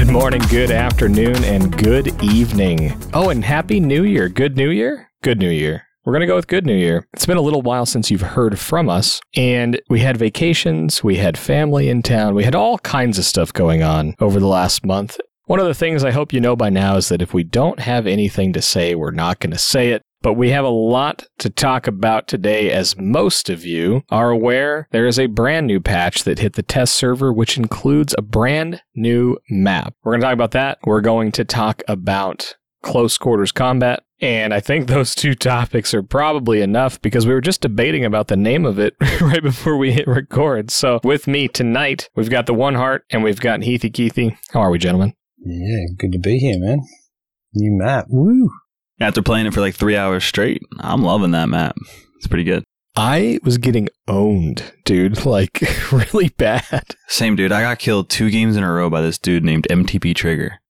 Good morning, good afternoon, and good evening. Oh, and Happy New Year. Good New Year? Good New Year. We're going to go with Good New Year. It's been a little while since you've heard from us, and we had vacations, we had family in town, we had all kinds of stuff going on over the last month. One of the things I hope you know by now is that if we don't have anything to say, we're not going to say it. But we have a lot to talk about today, as most of you are aware. There is a brand new patch that hit the test server, which includes a brand new map. We're going to talk about that. We're going to talk about close quarters combat. And I think those two topics are probably enough because we were just debating about the name of it right before we hit record. So with me tonight, we've got the One Heart and we've got Heathy Keithy. How are we, gentlemen? Yeah, good to be here, man. New map. Woo. After playing it for like three hours straight, I'm loving that map. It's pretty good. I was getting owned, dude, like really bad. Same dude. I got killed two games in a row by this dude named MTP Trigger.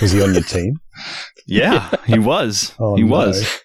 Was he on your team? Yeah, he was. Oh, he no. was.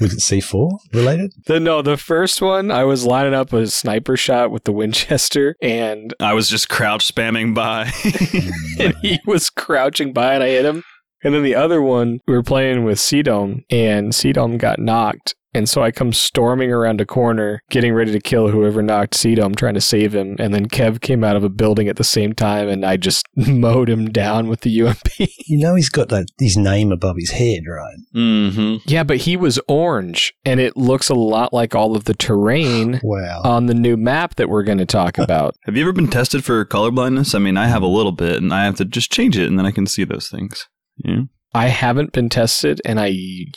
Was it C4 related? The no, the first one I was lining up a sniper shot with the Winchester and I was just crouch spamming by. and he was crouching by and I hit him. And then the other one, we were playing with Seedome and Seedome got knocked. And so I come storming around a corner, getting ready to kill whoever knocked Seedome, trying to save him. And then Kev came out of a building at the same time and I just mowed him down with the UMP. You know he's got that his name above his head, right? mm-hmm. yeah, but he was orange and it looks a lot like all of the terrain Wow. on the new map that we're going to talk about. Have you ever been tested for color blindness? I mean, I have a little bit, and I have to just change it, and then I can see those things. Yeah. I haven't been tested and I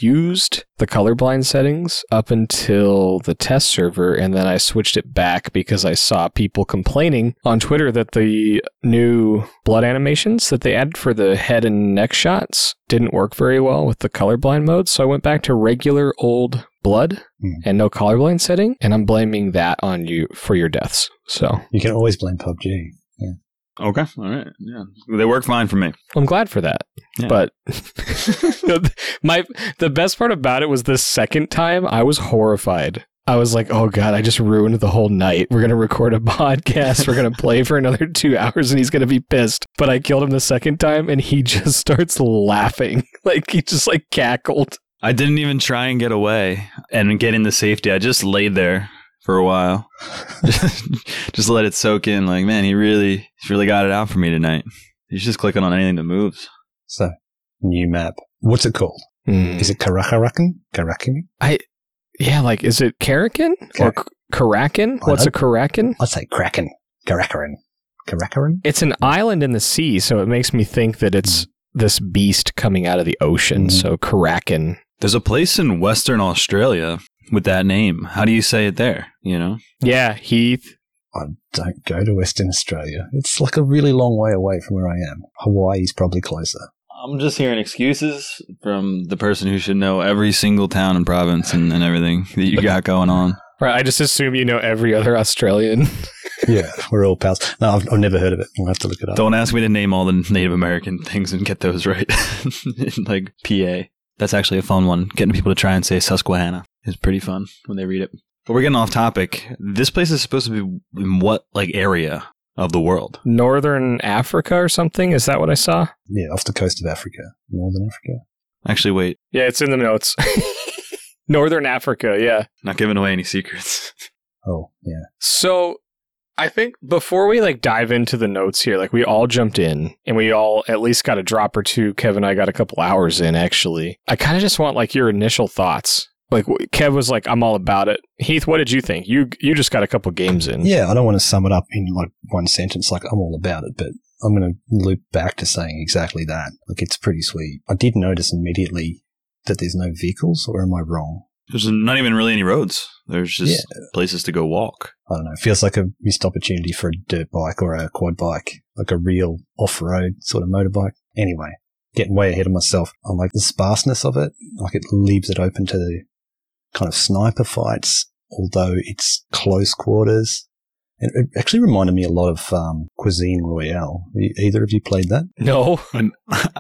used the colorblind settings up until the test server and then I switched it back because I saw people complaining on Twitter that the new blood animations that they added for the head and neck shots didn't work very well with the colorblind mode. So I went back to regular old blood Hmm. and no colorblind setting and I'm blaming that on you for your deaths. So You can always blame PUBG. Okay. All right. Yeah. They work fine for me. I'm glad for that. Yeah. But my the best part about it was the second time I was horrified. I was like, "Oh god, I just ruined the whole night. We're going to record a podcast. We're going to play for another 2 hours and he's going to be pissed." But I killed him the second time and he just starts laughing. Like he just like cackled. I didn't even try and get away and get into safety. I just laid there for a while. just let it soak in. Like, man, he really, he's really got it out for me tonight. He's just clicking on anything that moves. So, new map. What's it called? Is it Karakarakan? Karakan? I, yeah, like is it Karakin or K- Karakin? What's a don't- Karakin? I'd say Kraken. Karakaran. Karakaran? It's an island in the sea, so it makes me think that it's this beast coming out of the ocean. Mhm. So Karakin. There's a place in Western Australia with that name. How do you say it there? You know? Yeah, Heath. I don't go to Western Australia. It's like a really long way away from where I am. Hawaii's probably closer. I'm just hearing excuses from the person who should know every single town and province and, and everything that you got going on. Right, I just assume you know every other Australian. Yeah, we're all pals. No, I've, I've never heard of it. I'll have to look it up. Don't ask me to name all the Native American things and get those right. like PA. That's actually a fun one. Getting people to try and say Susquehanna is pretty fun when they read it. But we're getting off topic. This place is supposed to be in what like area of the world? Northern Africa or something? Is that what I saw? Yeah, off the coast of Africa, Northern Africa. Actually, wait. Yeah, it's in the notes. Northern Africa, yeah. Not giving away any secrets. Oh, yeah. So I think before we like dive into the notes here, like we all jumped in and we all at least got a drop or two. Kevin, and I got a couple hours in actually. I kind of just want like your initial thoughts. Like Kev was like, "I'm all about it." Heath, what did you think? You you just got a couple games in. Yeah, I don't want to sum it up in like one sentence, like I'm all about it, but I'm going to loop back to saying exactly that. Like it's pretty sweet. I did notice immediately that there's no vehicles, or am I wrong? There's not even really any roads. There's just Yeah. places to go walk. I don't know. It feels like a missed opportunity for a dirt bike or a quad bike, like a real off road sort of motorbike. Anyway, getting way ahead of myself on like the sparseness of it. Like it leaves it open to the kind of sniper fights, although it's close quarters. And it actually reminded me a lot of um, Cuisine Royale. Either of you played that? No.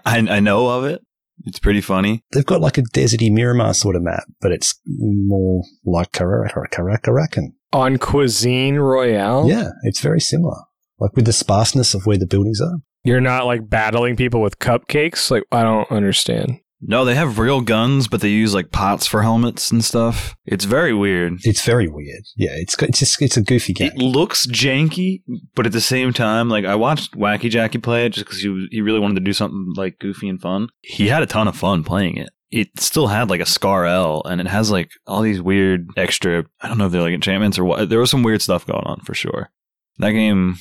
I, I know of it. It's pretty funny. They've got like a deserty Miramar sort of map, but it's more like Karakarakan. On Cuisine Royale? Yeah, it's very similar. Like with the sparseness of where the buildings are. You're not like battling people with cupcakes? Like, I don't understand. No, they have real guns, but they use like pots for helmets and stuff. It's very weird. It's very weird. Yeah, it's it's just it's a goofy game. It looks janky, but at the same time, like I watched Wacky Jackie play it just because he he really wanted to do something like goofy and fun. He had a ton of fun playing it. It still had like a Scar L, and it has like all these weird extra. I don't know if they're like enchantments or what. There was some weird stuff going on for sure. That game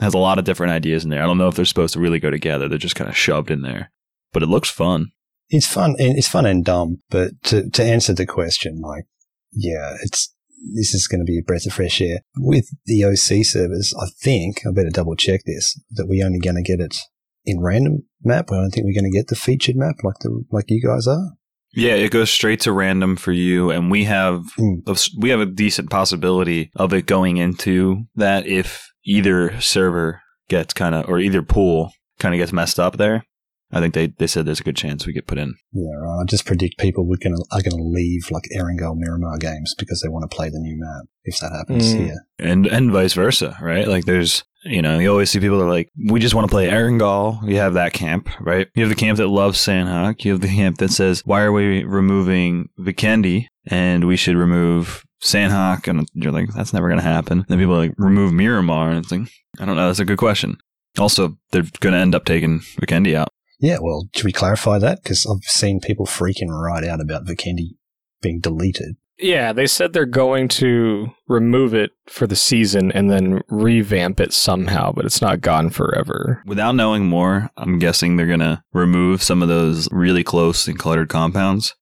has a lot of different ideas in there. I don't know if they're supposed to really go together. They're just kind of shoved in there, but it looks fun. It's fun and it's fun and dumb, but to to answer the question, like, yeah, it's this is going to be a breath of fresh air with the OC servers. I think I better double check this that we're only going to get it in random map. I don't think we're going to get the featured map like the like you guys are. Yeah, it goes straight to random for you, and we have Mm. we have a decent possibility of it going into that if either server gets kind of or either pool kind of gets messed up there. I think they, they said there's a good chance we get put in. Yeah, right. I just predict people we're gonna are going to leave like Erangel Miramar games because they want to play the new map. If that happens Mm. here, and and vice versa, right? Like there's you know you always see people that are like we just want to play Erangel. You have that camp, right? You have the camp that loves Sanhok. You have the camp that says why are we removing Vikendi and we should remove Sanhok, and you're like that's never gonna happen. Then people are like remove Miramar, and it's like I don't know. That's a good question. Also, they're gonna end up taking Vikendi out. Yeah. Well, should we clarify that? Because I've seen people freaking right out about Vikendi being deleted. Yeah, they said they're going to remove it for the season and then revamp it somehow, but it's not gone forever. Without knowing more, I'm guessing they're gonna remove some of those really close and cluttered compounds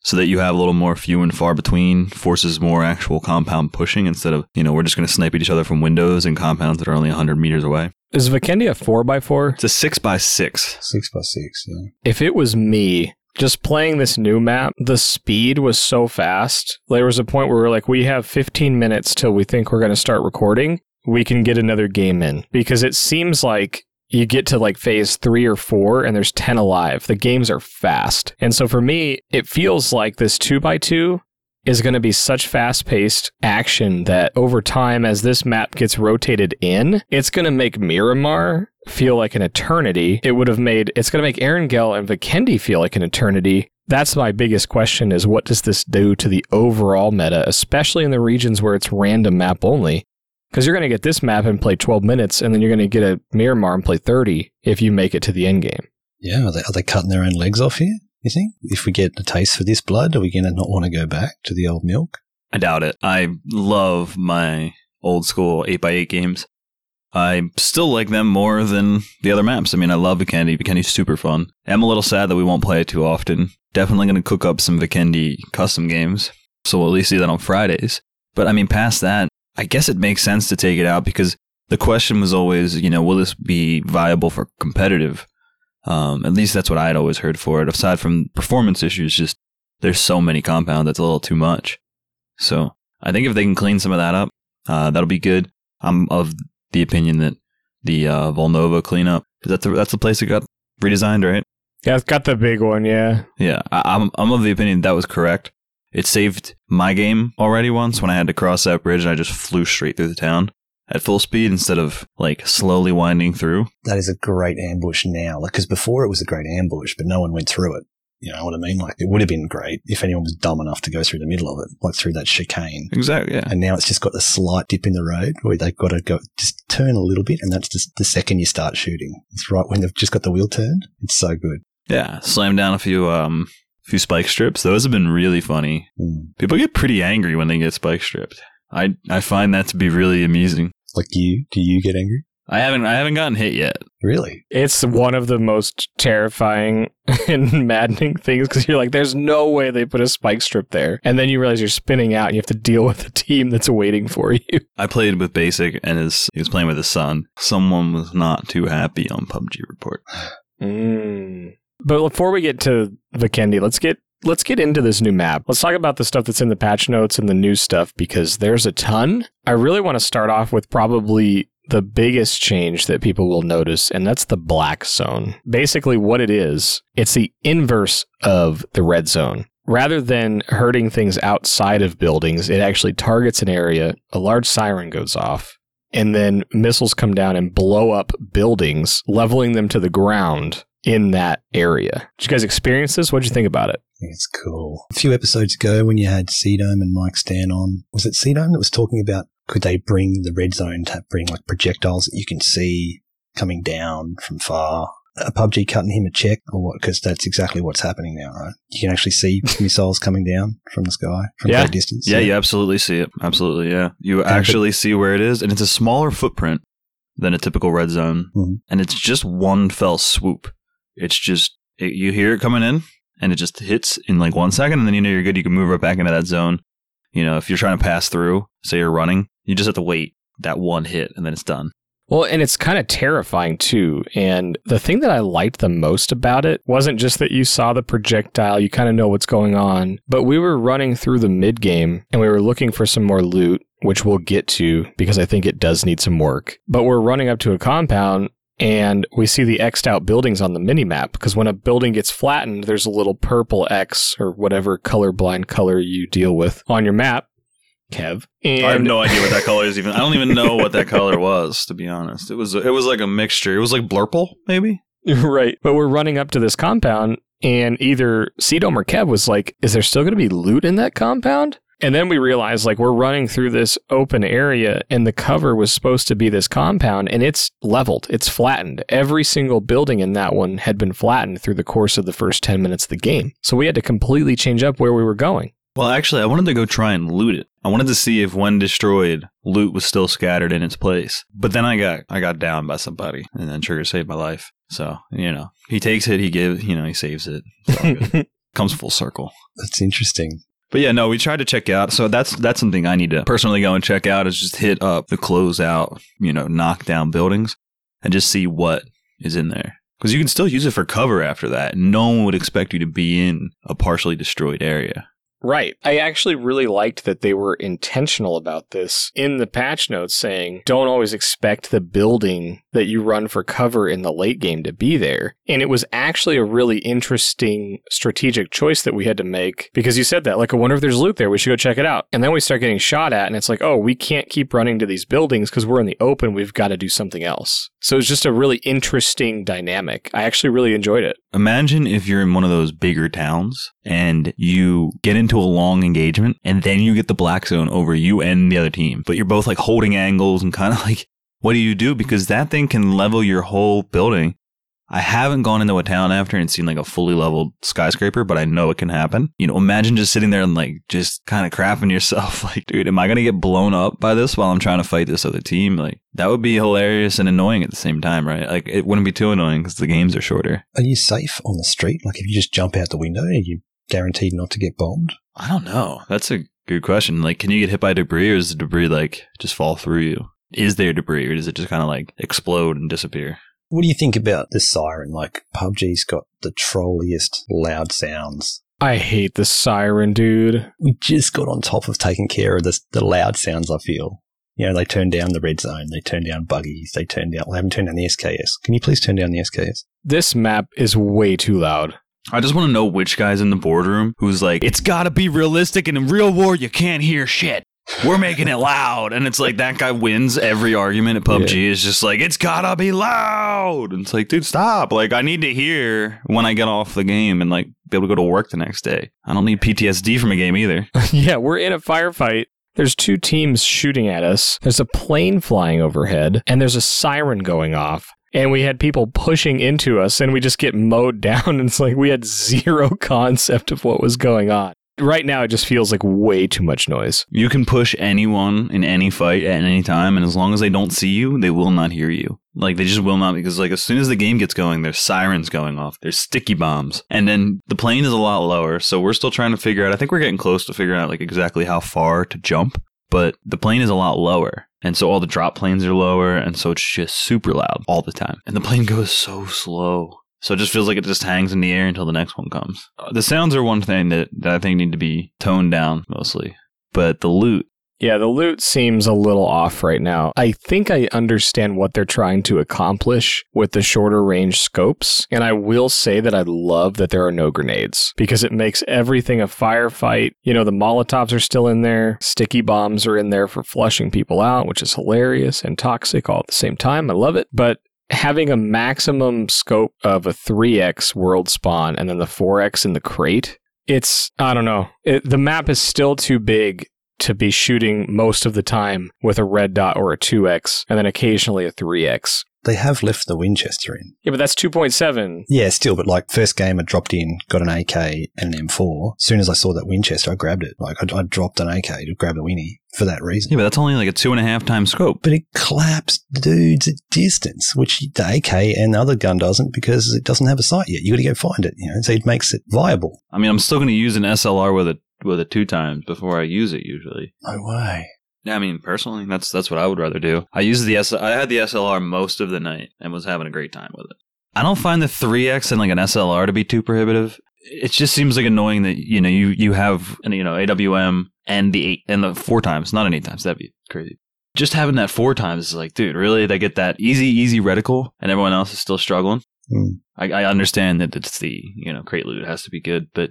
so that you have a little more few and far between, forces more actual compound pushing instead of, you know, we're just gonna snipe at each other from windows and compounds that are only 100 meters away. Is Vikendi a 4x4? It's a 6 by 6 Six by six. Yeah. If it was me, just playing this new map, the speed was so fast. There was a point where we are like, we have 15 minutes till we think we're going to start recording. We can get another game in because it seems like you get to like phase three or four and there's 10 alive. The games are fast. And so for me, it feels like this two by two is going to be such fast paced action that over time, as this map gets rotated in, it's going to make Miramar feel like an eternity. It would have made, it's going to make Erangel and Vikendi feel like an eternity. That's my biggest question is what does this do to the overall meta, especially in the regions where it's random map only? Because you're going to get this map and play 12 minutes, and then you're going to get a Miramar and play 30 if you make it to the end game. Yeah. Are they, are they cutting their own legs off here? You think? If we get a taste for this blood, are we going to not want to go back to the old milk? I doubt it. I love my old school 8x8 games. I still like them more than the other maps. I mean, I love Vikendi. Vikendi's super fun. I'm a little sad that we won't play it too often. Definitely going to cook up some Vikendi custom games. So we'll at least see that on Fridays. But I mean, past that, I guess it makes sense to take it out because the question was always, you know, will this be viable for competitive? Um, at least that's what I had always heard for it. Aside from performance issues, just there's so many compound that's a little too much. So I think if they can clean some of that up, uh, that'll be good. I'm of the opinion that the uh, Volnova cleanup that's the, that's the place that got redesigned, right? Yeah, it's got the big one, yeah. Yeah, I, I'm I'm of the opinion that was correct. It saved my game already once when I had to cross that bridge and I just flew straight through the town at full speed instead of like slowly winding through. That is a great ambush now. Like, because before it was a great ambush, but no one went through it. You know what I mean? Like, it would have been great if anyone was dumb enough to go through the middle of it, like through that chicane. Exactly. Yeah. And now it's just got a slight dip in the road where they've got to go just turn a little bit, and that's just the second you start shooting. It's right when they've just got the wheel turned. It's so good. Yeah. Slam down a few um few spike strips. Those have been really funny. Mm. People get pretty angry when they get spike stripped. I I find that to be really amusing. Like you, do you get angry? I haven't I haven't gotten hit yet. Really? It's one of the most terrifying and maddening things because you're like, there's no way they put a spike strip there. And then you realize you're spinning out and you have to deal with a team that's waiting for you. I played with Basic and his he was playing with his son. Someone was not too happy on PUBG report. Mm. But before we get to Vikendi, let's get let's get into this new map. Let's talk about the stuff that's in the patch notes and the new stuff because there's a ton. I really want to start off with probably the biggest change that people will notice, and that's the black zone. Basically, what it is, it's the inverse of the red zone. Rather than hurting things outside of buildings, it actually targets an area, a large siren goes off, and then missiles come down and blow up buildings, leveling them to the ground in that area. Did you guys experience this? What'd you think about it? It's cool. A few episodes ago, when you had Cedome and Mike Stan on, was it Cedome that was talking about could they bring the red zone to bring like projectiles that you can see coming down from far? A PUBG cutting him a check or what? Because that's exactly what's happening now, right? You can actually see missiles coming down from the sky from Yeah. great distance. Yeah, yeah, you absolutely see it. Absolutely, yeah. You actually see where it is, and it's a smaller footprint than a typical red zone, Mhm. and it's just one fell swoop. It's just it, you hear it coming in, and it just hits in like one second, and then you know you're good. You can move right back into that zone. You know, if you're trying to pass through, say you're running, you just have to wait that one hit, and then it's done. Well, and it's kind of terrifying too. And the thing that I liked the most about it wasn't just that you saw the projectile, you kind of know what's going on, but we were running through the mid game and we were looking for some more loot, which we'll get to because I think it does need some work. But we're running up to a compound and we see the X'd out buildings on the mini map because when a building gets flattened, there's a little purple X or whatever colorblind color you deal with on your map. Kev. And I have no idea what that color is. Even I don't even know what that color was. To be honest, it was it was like a mixture. It was like blurple, maybe. right. But we're running up to this compound, and either Cedome or Kev was like, Is there still going to be loot in that compound? And then we realized, like, we're running through this open area, and the cover was supposed to be this compound, and it's leveled, it's flattened. Every single building in that one had been flattened through the course of the first 10 minutes of the game. So we had to completely change up where we were going. Well, actually, I wanted to go try and loot it. I wanted to see if, when destroyed, loot was still scattered in its place. But then I got I got down by somebody, and then Trigger saved my life. So you know, he takes it, he gives, you know, he saves it. It's all good. Comes full circle. That's interesting. But yeah, no, we tried to check out. So that's that's something I need to personally go and check out. Is just hit up the close out, you know, knock down buildings, and just see what is in there. Because you can still use it for cover after that. No one would expect you to be in a partially destroyed area. Right. I actually really liked that they were intentional about this in the patch notes saying, don't always expect the building that you run for cover in the late game to be there. And it was actually a really interesting strategic choice that we had to make because you said that, like, I wonder if there's loot there. We should go check it out. And then we start getting shot at, and it's like, oh, we can't keep running to these buildings because we're in the open. We've got to do something else. So it's just a really interesting dynamic. I actually really enjoyed it. Imagine if you're in one of those bigger towns and you get into a long engagement and then you get the black zone over you and the other team, but you're both like holding angles and kind of like, what do you do? Because that thing can level your whole building. I haven't gone into a town after and seen like a fully leveled skyscraper, but I know it can happen. You know, imagine just sitting there and like just kind of crapping yourself. Like, dude, am I going to get blown up by this while I'm trying to fight this other team? Like, that would be hilarious and annoying at the same time, right? Like, it wouldn't be too annoying because the games are shorter. Are you safe on the street? Like if you just jump out the window, are you guaranteed not to get bombed? I don't know. That's a good question. Like, can you get hit by debris or does the debris like just fall through you? Is there debris or does it just kind of like explode and disappear? What do you think about the siren? Like PUBG's got the trolliest loud sounds. I hate the siren, dude. We just got on top of taking care of this, the loud sounds, I feel. You know, they turn down the red zone, they turn down buggies, they turn down, well, they haven't turned down the SKS. Can you please turn down the SKS? This map is way too loud. I just want to know which guy's in the boardroom who's like, it's got to be realistic and in real war, you can't hear shit. We're making it loud. And it's like that guy wins every argument at PUBG. Is just like, it's got to be loud. And it's like, dude, stop. Like, I need to hear when I get off the game and like be able to go to work the next day. I don't need PTSD from a game either. yeah, we're in a firefight. There's two teams shooting at us. There's a plane flying overhead, and there's a siren going off. And we had people pushing into us, and we just get mowed down. And it's like we had zero concept of what was going on. Right now, it just feels like way too much noise. You can push anyone in any fight at any time, and as long as they don't see you, they will not hear you. Like they just will not, because like as soon as the game gets going, there's sirens going off, there's sticky bombs, and then the plane is a lot lower. So we're still trying to figure out. I think we're getting close to figuring out like exactly how far to jump, but the plane is a lot lower, and so all the drop planes are lower, and so it's just super loud all the time, and the plane goes so slow. So it just feels like it just hangs in the air until the next one comes. The sounds are one thing that, that I think need to be toned down mostly. But the loot, Yeah, the loot seems a little off right now. I think I understand what they're trying to accomplish with the shorter range scopes. And I will say that I love that there are no grenades because it makes everything a firefight. You know, the Molotovs are still in there, sticky bombs are in there for flushing people out, which is hilarious and toxic all at the same time. I love it. But having a maximum scope of a 3x world spawn and then the 4x in the crate, it's, I don't know. It, the map is still too big to be shooting most of the time with a red dot or a 2x and then occasionally a 3x. They have left the Winchester in. Yeah, but that's 2.7. Yeah, still, but like first game I dropped in, got an AK and an M4. As soon as I saw that Winchester, I grabbed it. Like I, I dropped an AK to grab the Winnie for that reason. yeah, but that's only like a two and a half times scope. But it claps dudes at distance, which the AK and the other gun doesn't because it doesn't have a sight yet. You got to go find it, you know. So it makes it viable. I mean, I'm still going to use an SLR with a with a two times before I use it usually. No way. Yeah, I mean, personally, that's that's what I would rather do. I used the S. I had the SLR most of the night and was having a great time with it. I don't find the 3X and like an SLR to be too prohibitive. It just seems like annoying that you know you you have an, you know AWM and the eight and the four times, not an eight times. That'd be crazy. Just having that four times is like, dude, really? They get that easy, easy reticle, and everyone else is still struggling. Hmm. I, I understand that it's the you know crate loot has to be good, but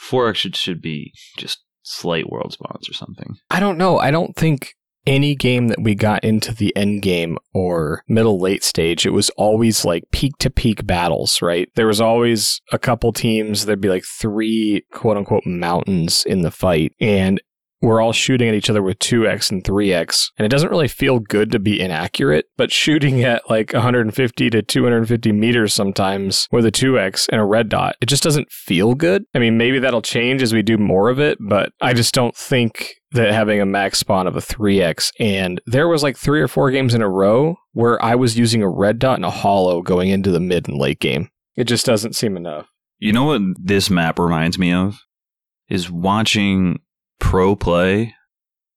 4X should should be just slight world spawns or something. I don't know. I don't think any game that we got into the end game or middle late stage, it was always like peak to peak battles, right? There was always a couple teams, there'd be like three quote unquote mountains in the fight. And we're all shooting at each other with 2x and 3x and it doesn't really feel good to be inaccurate but shooting at like 150 to 250 meters sometimes with a 2x and a red dot it just doesn't feel good. I mean maybe that'll change as we do more of it but i just don't think that having a max spawn of a 3x and there was like three or four games in a row where i was using a red dot and a hollow going into the mid and late game. It just doesn't seem enough. You know what this map reminds me of? Is watching pro play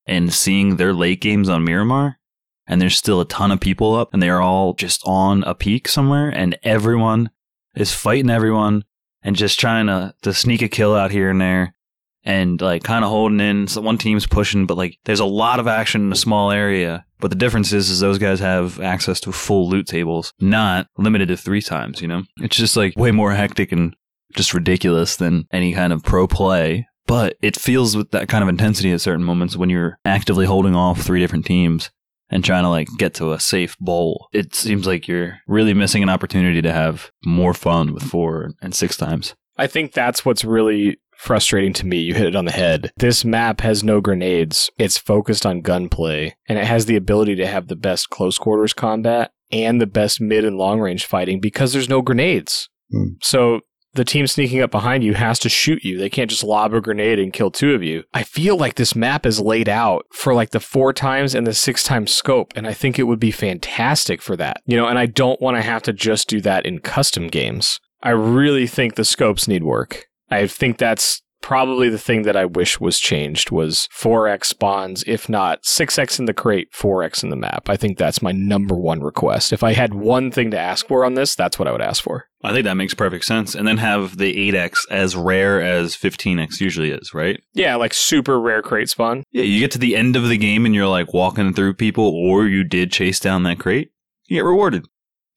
and seeing their late games on Miramar. And there's still a ton of people up, and they're all just on a peak somewhere, and everyone is fighting everyone and just trying to, to sneak a kill out here and there and like kind of holding in. So one team's pushing, but like there's a lot of action in a small area. But the difference is, is those guys have access to full loot tables, not limited to three times. You know, it's just like way more hectic and just ridiculous than any kind of pro play. But it feels with that kind of intensity at certain moments when you're actively holding off three different teams and trying to like get to a safe bowl. It seems like you're really missing an opportunity to have more fun with four and six times. I think that's what's really frustrating to me. You hit it on the head. This map has no grenades. It's focused on gunplay, and it has the ability to have the best close quarters combat and the best mid and long range fighting because there's no grenades. Hmm. So the team sneaking up behind you has to shoot you. They can't just lob a grenade and kill two of you. I feel like this map is laid out for like the four times and the six times scope, and I think it would be fantastic for that. You know, and I don't want to have to just do that in custom games. I really think the scopes need work. I think that's probably the thing that I wish was changed was 4x spawns, if not 6x in the crate, 4x in the map. I think that's my number one request. If I had one thing to ask for on this, that's what I would ask for. I think that makes perfect sense. And then have the 8x as rare as 15x usually is, right? Yeah, like super rare crate spawn. Yeah, you get to the end of the game and you're like walking through people, or you did chase down that crate, you get rewarded.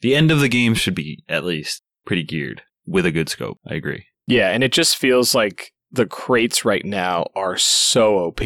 The end of the game should be, at least, pretty geared with a good scope. I agree. Yeah, and it just feels like the crates right now are so OP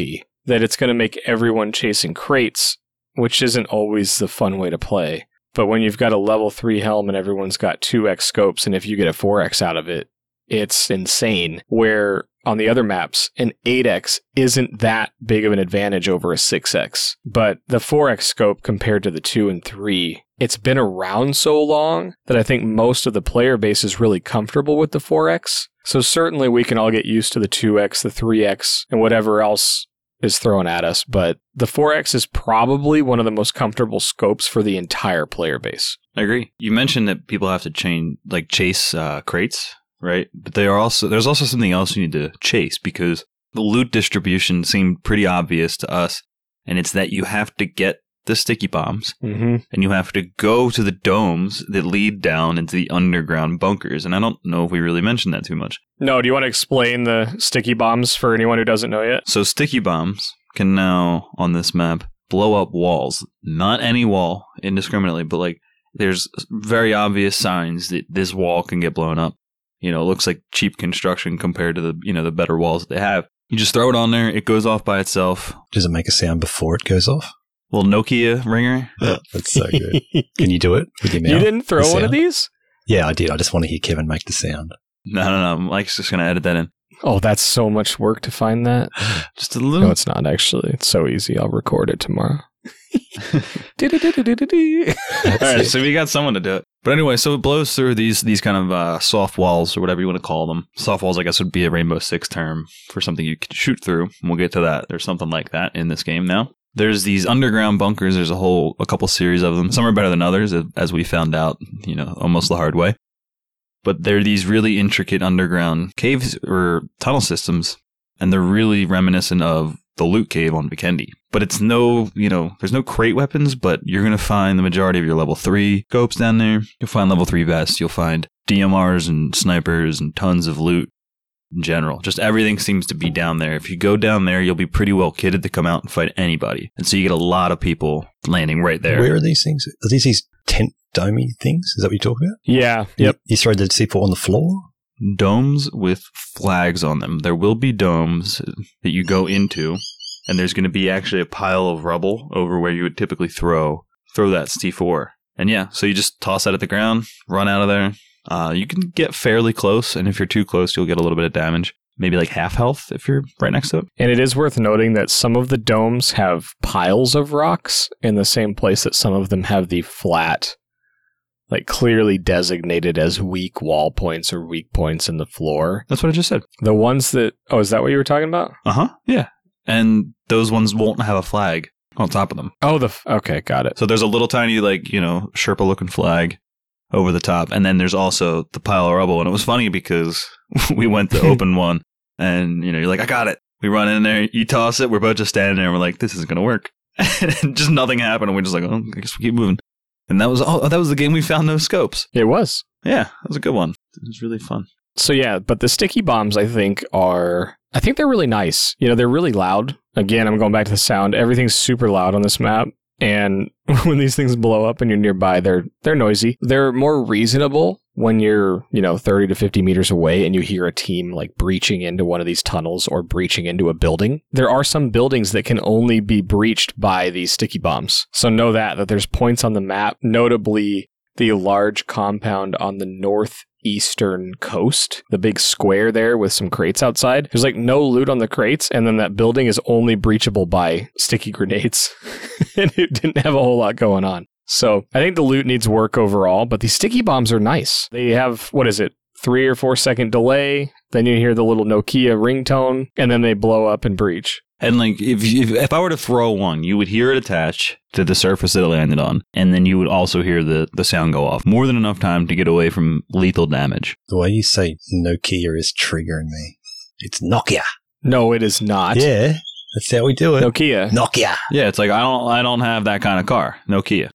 that it's going to make everyone chasing crates, which isn't always the fun way to play. But when you've got a level 3 helm and everyone's got 2x scopes, and if you get a 4x out of it, it's insane. Where on the other maps, an 8x isn't that big of an advantage over a 6x. But the 4x scope compared to the 2 and 3, it's been around so long that I think most of the player base is really comfortable with the 4x. So certainly we can all get used to the 2x, the 3x, and whatever else is thrown at us, but the 4x is probably one of the most comfortable scopes for the entire player base. I agree. You mentioned that people have to chain, like chase uh, crates, right? But they are also there's also something else you need to chase because the loot distribution seemed pretty obvious to us, and it's that you have to get the sticky bombs, Mm-hmm. and you have to go to the domes that lead down into the underground bunkers. And I don't know if we really mentioned that too much. No, do you want to explain the sticky bombs for anyone who doesn't know yet? So sticky bombs can now on this map blow up walls. Not any wall indiscriminately, but like there's very obvious signs that this wall can get blown up. You know, it looks like cheap construction compared to the you know the better walls that they have. You just throw it on there, it goes off by itself. Does it make a sound before it goes off? Little Nokia ringer. That's so good. Can you do it with your mouth? you didn't throw one of these? Yeah, I did. I just want to hear Kevin make the sound. No, no, no. Mike's just gonna edit that in. Oh, that's so much work to find that. Just a little. No, it's not actually. It's so easy. I'll record it tomorrow. All right, so we got someone to do it. But anyway, so it blows through these these kind of uh, soft walls or whatever you want to call them. Soft walls, I guess, would be a Rainbow Six term for something you could shoot through. We'll get to that. There's something like that in this game now. There's these underground bunkers. There's a whole a couple series of them. Some are better than others, as we found out. You know, almost the hard way. But they're these really intricate underground caves or tunnel systems, and they're really reminiscent of the loot cave on Vikendi. But it's no, you know, there's no crate weapons, but you're going to find the majority of your level 3 scopes down there. You'll find level 3 vests. You'll find DMRs and snipers and tons of loot in general. Just everything seems to be down there. If you go down there, you'll be pretty well kitted to come out and fight anybody. And so you get a lot of people landing right there. Where are these things? Are these these tent domey things? Is that what you're talking about? Yeah. Yep. You, you throw the C4 on the floor? domes with flags on them. There will be domes that you go into, and there's going to be actually a pile of rubble over where you would typically throw throw that C4. And yeah, so you just toss that at the ground, run out of there. Uh, you can get fairly close, and if you're too close, you'll get a little bit of damage. Maybe like half health if you're right next to it. And it is worth noting that some of the domes have piles of rocks in the same place that some of them have the flat, like clearly designated as weak wall points or weak points in the floor. That's what I just said. The ones that, oh, is that what you were talking about? Uh huh. Yeah. And those ones won't have a flag on top of them. Oh, the, f- okay, got it. So there's a little tiny, like, you know, Sherpa looking flag over the top. And then there's also the pile of rubble. And it was funny because we went to open one and, you know, you're like, I got it. We run in there, you toss it, we're both just standing there and we're like, this isn't going to work. and just nothing happened. And we're just like, oh, I guess we keep moving. And that was all, oh, that was the game we found no scopes. It was. Yeah, that was a good one. It was really fun. So yeah, but the sticky bombs I think are I think they're really nice. You know, they're really loud. Again, I'm going back to the sound. Everything's super loud on this map. And when these things blow up and you're nearby, they're they're noisy. They're more reasonable when you're, you know, 30 to 50 meters away and you hear a team like breaching into one of these tunnels or breaching into a building. There are some buildings that can only be breached by these sticky bombs. So know that that there's points on the map, notably the large compound on the northeastern coast, the big square there with some crates outside. There's like no loot on the crates, and then that building is only breachable by sticky grenades. and it didn't have a whole lot going on. So I think the loot needs work overall, but these sticky bombs are nice. They have, what is it? Three or four second delay. Then you hear the little Nokia ringtone, and then they blow up and breach. And like, if, if if I were to throw one, you would hear it attach to the surface that it landed on, and then you would also hear the the sound go off. More than enough time to get away from lethal damage. The way you say Nokia is triggering me. It's Nokia. No, it is not. Yeah, that's how we do it. Nokia. Nokia. Yeah, it's like I don't I don't have that kind of car. Nokia.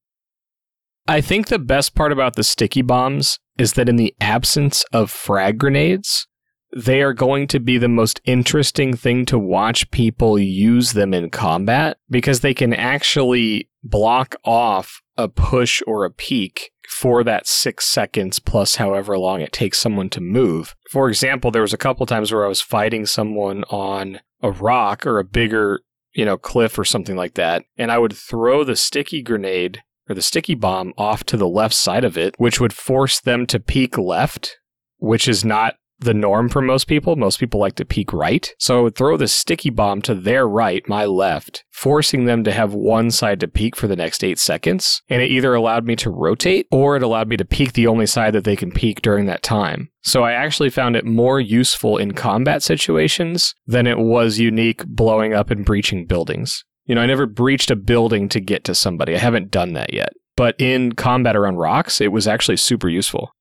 I think the best part about the sticky bombs is that in the absence of frag grenades, they are going to be the most interesting thing to watch people use them in combat because they can actually block off a push or a peek for that six seconds plus however long it takes someone to move. For example, there was a couple times where I was fighting someone on a rock or a bigger, you know, cliff or something like that, and I would throw the sticky grenade or the sticky bomb off to the left side of it, which would force them to peek left, which is not the norm for most people. Most people like to peek right. So I would throw the sticky bomb to their right, my left, forcing them to have one side to peek for the next eight seconds. And it either allowed me to rotate or it allowed me to peek the only side that they can peek during that time. So I actually found it more useful in combat situations than it was unique blowing up and breaching buildings. You know, I never breached a building to get to somebody. I haven't done that yet. But in combat around rocks, it was actually super useful.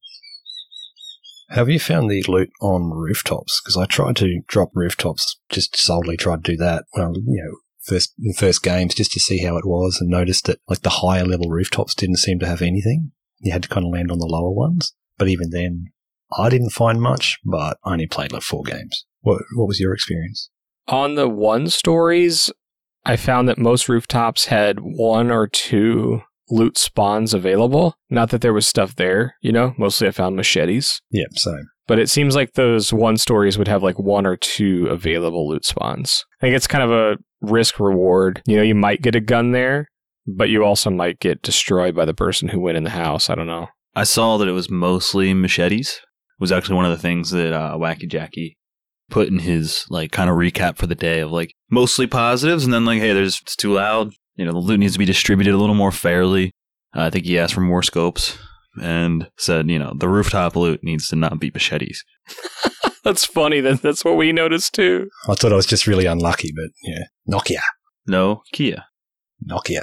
Have you found the loot on rooftops? Because I tried to drop rooftops, just solely tried to do that. Well, you know, first first games just to see how it was, and noticed that like the higher level rooftops didn't seem to have anything. You had to kind of land on the lower ones. But even then, I didn't find much. But I only played like four games. What What was your experience? On the one stories, I found that most rooftops had one or two loot spawns available. Not that there was stuff there, you know, mostly I found machetes. Yep, same. But it seems like those one stories would have like one or two available loot spawns. I think it's kind of a risk reward. You know, you might get a gun there, but you also might get destroyed by the person who went in the house. I don't know. I saw that it was mostly machetes. It was actually one of the things that uh, Wacky Jackie put in his like kind of recap for the day of like mostly positives, and then like, hey, there's it's too loud. You know, the loot needs to be distributed a little more fairly. Uh, I think he asked for more scopes and said, you know, the rooftop loot needs to not be machetes. That's funny. That that's what we noticed too. I thought I was just really unlucky, but yeah, Nokia, No Kia. Nokia.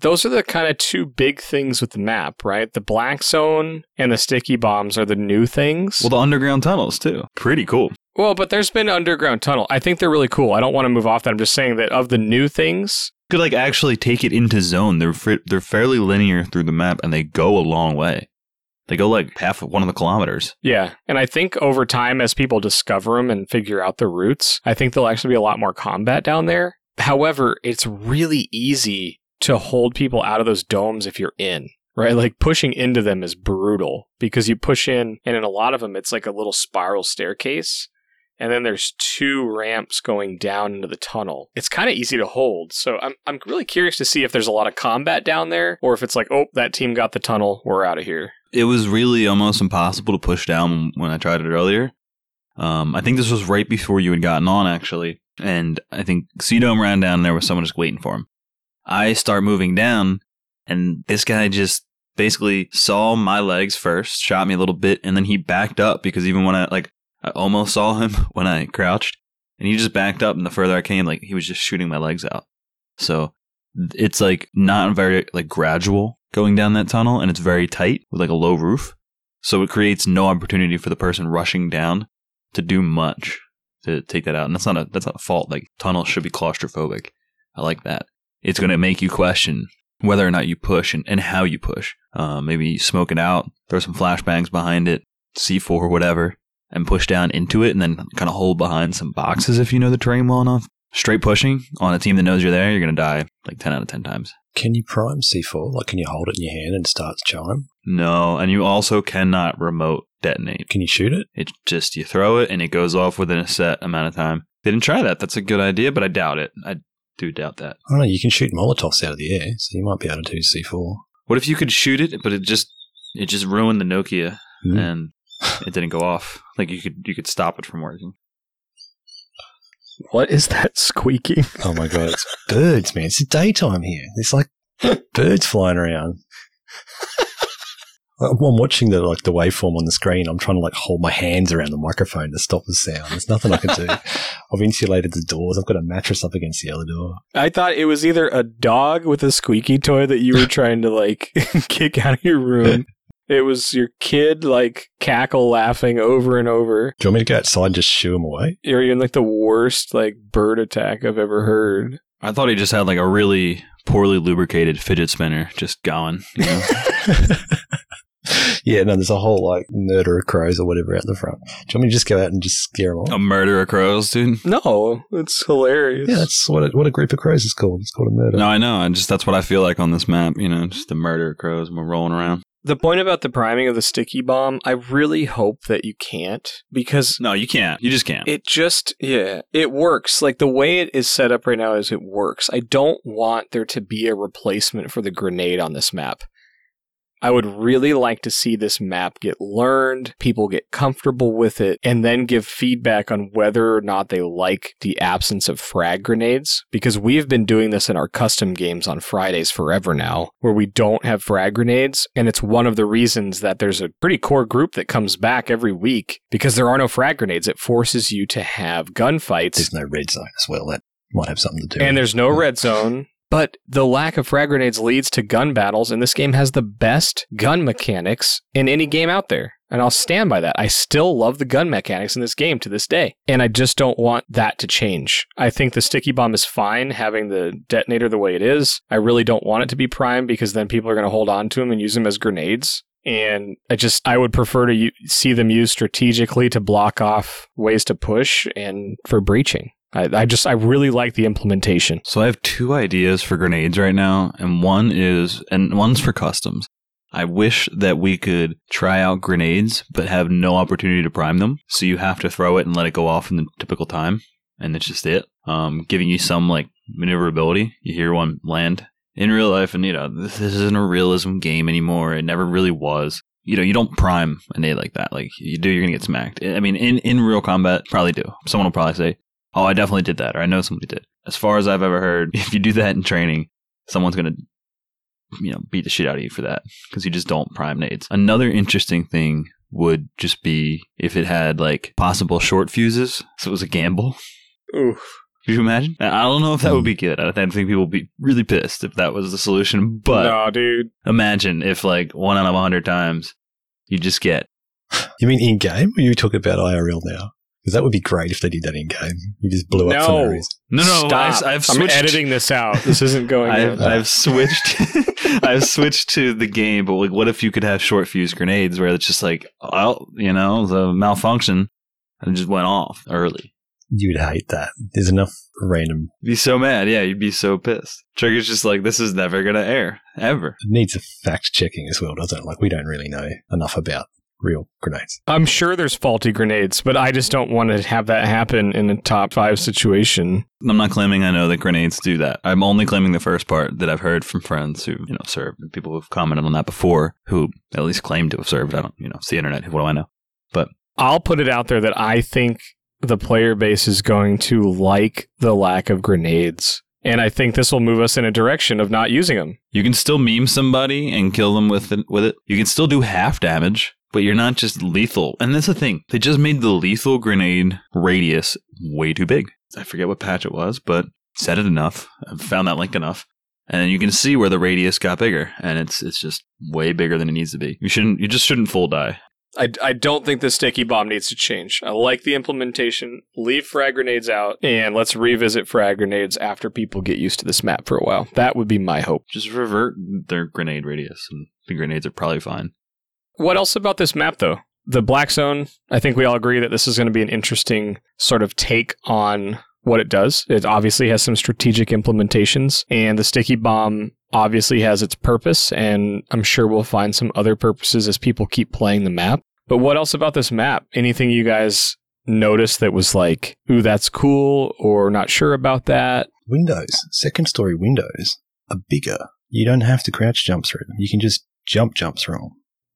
Those are the kind of two big things with the map, right? The black zone and the sticky bombs are the new things. Well, the underground tunnels too. Pretty cool. Well, but there's been underground tunnel. I think they're really cool. I don't want to move off that. I'm just saying that of the new things, You could like actually take it into zone. They're fr- they're fairly linear through the map, and they go a long way. They go like half of one of the kilometers. yeah. And I think over time, as people discover them and figure out the routes, I think there'll actually be a lot more combat down there. However, it's really easy to hold people out of those domes if you're in. Right, like pushing into them is brutal because you push in, and in a lot of them, it's like a little spiral staircase, and then there's two ramps going down into the tunnel. It's kind of easy to hold. So I'm I'm really curious to see if there's a lot of combat down there or if it's like, "Oh, that team got the tunnel. We're out of here." It was really almost impossible to push down when I tried it earlier. Um, I think this was right before you had gotten on, actually. And I think Cedome ran down there was someone just waiting for him. I start moving down, and this guy just basically saw my legs first, shot me a little bit, and then he backed up because even when I, like, I almost saw him when I crouched, and he just backed up, and the further I came, like, he was just shooting my legs out. So it's like not very, like, gradual going down that tunnel, and it's very tight with like a low roof. So it creates no opportunity for the person rushing down to do much to take that out. And that's not a that's not a fault. Like tunnels should be claustrophobic. I like that. It's gonna make you question whether or not you push and, and how you push. Uh, maybe smoke it out, throw some flashbangs behind it, C4 or whatever, and push down into it and then kind of hold behind some boxes if you know the terrain well enough. Straight pushing on a team that knows you're there, you're gonna die like ten out of ten times. Can you prime C4? Like, can you hold it in your hand and start to chime? No, and you also cannot remote detonate. Can you shoot it? It just you throw it and it goes off within a set amount of time. Didn't try that. That's a good idea, but I doubt it. I do doubt that. I don't know. You can shoot Molotovs out of the air, so you might be able to do C4. What if you could shoot it, but it just it just ruined the Nokia Hmm. and it didn't go off? Like you could you could stop it from working. What is that squeaking? Oh my god, it's birds, man. It's daytime here. There's like birds flying around. I'm I'm watching the like the waveform on the screen. I'm trying to like hold my hands around the microphone to stop the sound. There's nothing I can do. I've insulated the doors. I've got a mattress up against the other door. I thought it was either a dog with a squeaky toy that you were trying to like kick out of your room. It was your kid like cackle laughing over and over. Do you want me to go outside and just shoo him away? You're in like the worst like bird attack I've ever heard. I thought he just had like a really poorly lubricated fidget spinner just going. You know? yeah, no, there's a whole like murder of crows or whatever out the front. Do you want me to just go out and just scare them off? a murder of crows, dude. No, it's hilarious. yeah, that's what a, what a group of crows is called. It's called a murder. No, I know. I just that's what I feel like on this map. You know, just a murder of crows and we're rolling around. The point about the priming of the sticky bomb, I really hope that you can't because No, you can't. You just can't. it just yeah, it works. Like the way it is set up right now is it works. I don't want there to be a replacement for the grenade on this map. I would really like to see this map get learned, people get comfortable with it, and then give feedback on whether or not they like the absence of frag grenades. Because we've been doing this in our custom games on Fridays forever now, where we don't have frag grenades. And it's one of the reasons that there's a pretty core group that comes back every week because there are no frag grenades. It forces you to have gunfights. There's no red zone as well. That might have something to do. And there's no red zone. But the lack of frag grenades leads to gun battles, and this game has the best gun mechanics in any game out there. And I'll stand by that. I still love the gun mechanics in this game to this day. And I just don't want that to change. I think the sticky bomb is fine having the detonator the way it is. I really don't want it to be prime because then people are going to hold on to them and use them as grenades. And I just, I would prefer to u- see them used strategically to block off ways to push and for breaching. I, I just, I really like the implementation. So I have two ideas for grenades right now, and one is, and one's for customs. I wish that we could try out grenades, but have no opportunity to prime them. So you have to throw it and let it go off in the typical time, and that's just it. Um, giving you some like maneuverability. You hear one land in real life, and you know this, this isn't a realism game anymore. It never really was. You know, you don't prime a nade like that. Like you do, you're gonna get smacked. I mean, in in real combat, probably do. Someone will probably say, "Oh, I definitely did that," or "I know somebody did." As far as I've ever heard, if you do that in training, someone's gonna you know beat the shit out of you for that because you just don't prime nades. Another interesting thing would just be if it had like possible short fuses, so it was a gamble. Oof. Could you imagine? I don't know if that would be good. I think people would be really pissed if that was the solution. But no, dude. imagine if like one out of a hundred times you just get You mean in game, or you talk about IRL now? Because that would be great if they did that in game. You just blew up for no No. reason. no no. Stop. I've, I've I'm editing this out. This isn't going I've, in. I've switched. I've switched to the game, but like, what if you could have short fuse grenades where it's just like, oh, you know, the malfunction and it just went off early. You'd hate that. There's enough random. Be so mad, yeah, you'd be so pissed. Trigger's just like, this is never gonna air ever. It needs a fact checking as well, doesn't it? Like we don't really know enough about real grenades. I'm sure there's faulty grenades, but I just don't want to have that happen in a top five situation. I'm not claiming I know that grenades do that. I'm only claiming the first part that I've heard from friends who, you know, served and people who've commented on that before, who at least claim to have served. I don't, you know, it's the internet. What do I know? But I'll put it out there that I think the player base is going to like the lack of grenades. And I think this will move us in a direction of not using them. You can still meme somebody and kill them with it, with it. You can still do half damage, but you're not just lethal. And that's the thing. They just made the lethal grenade radius way too big. I forget what patch it was, but said it enough. I found that link enough. And you can see where the radius got bigger, and it's it's just way bigger than it needs to be. You shouldn't you just shouldn't full die. I, I don't think the sticky bomb needs to change. I like the implementation. Leave frag grenades out, and let's revisit frag grenades after people get used to this map for a while. That would be my hope. Just revert their grenade radius, and the grenades are probably fine. What else about this map, though? The Black Zone, I think we all agree that this is going to be an interesting sort of take on what it does. It obviously has some strategic implementations, and the sticky bomb obviously has its purpose, and I'm sure we'll find some other purposes as people keep playing the map. But what else about this map? Anything you guys noticed that was like, ooh, that's cool, or not sure about that? Windows, second story windows are bigger. You don't have to crouch jump through them. You can just jump jump through them.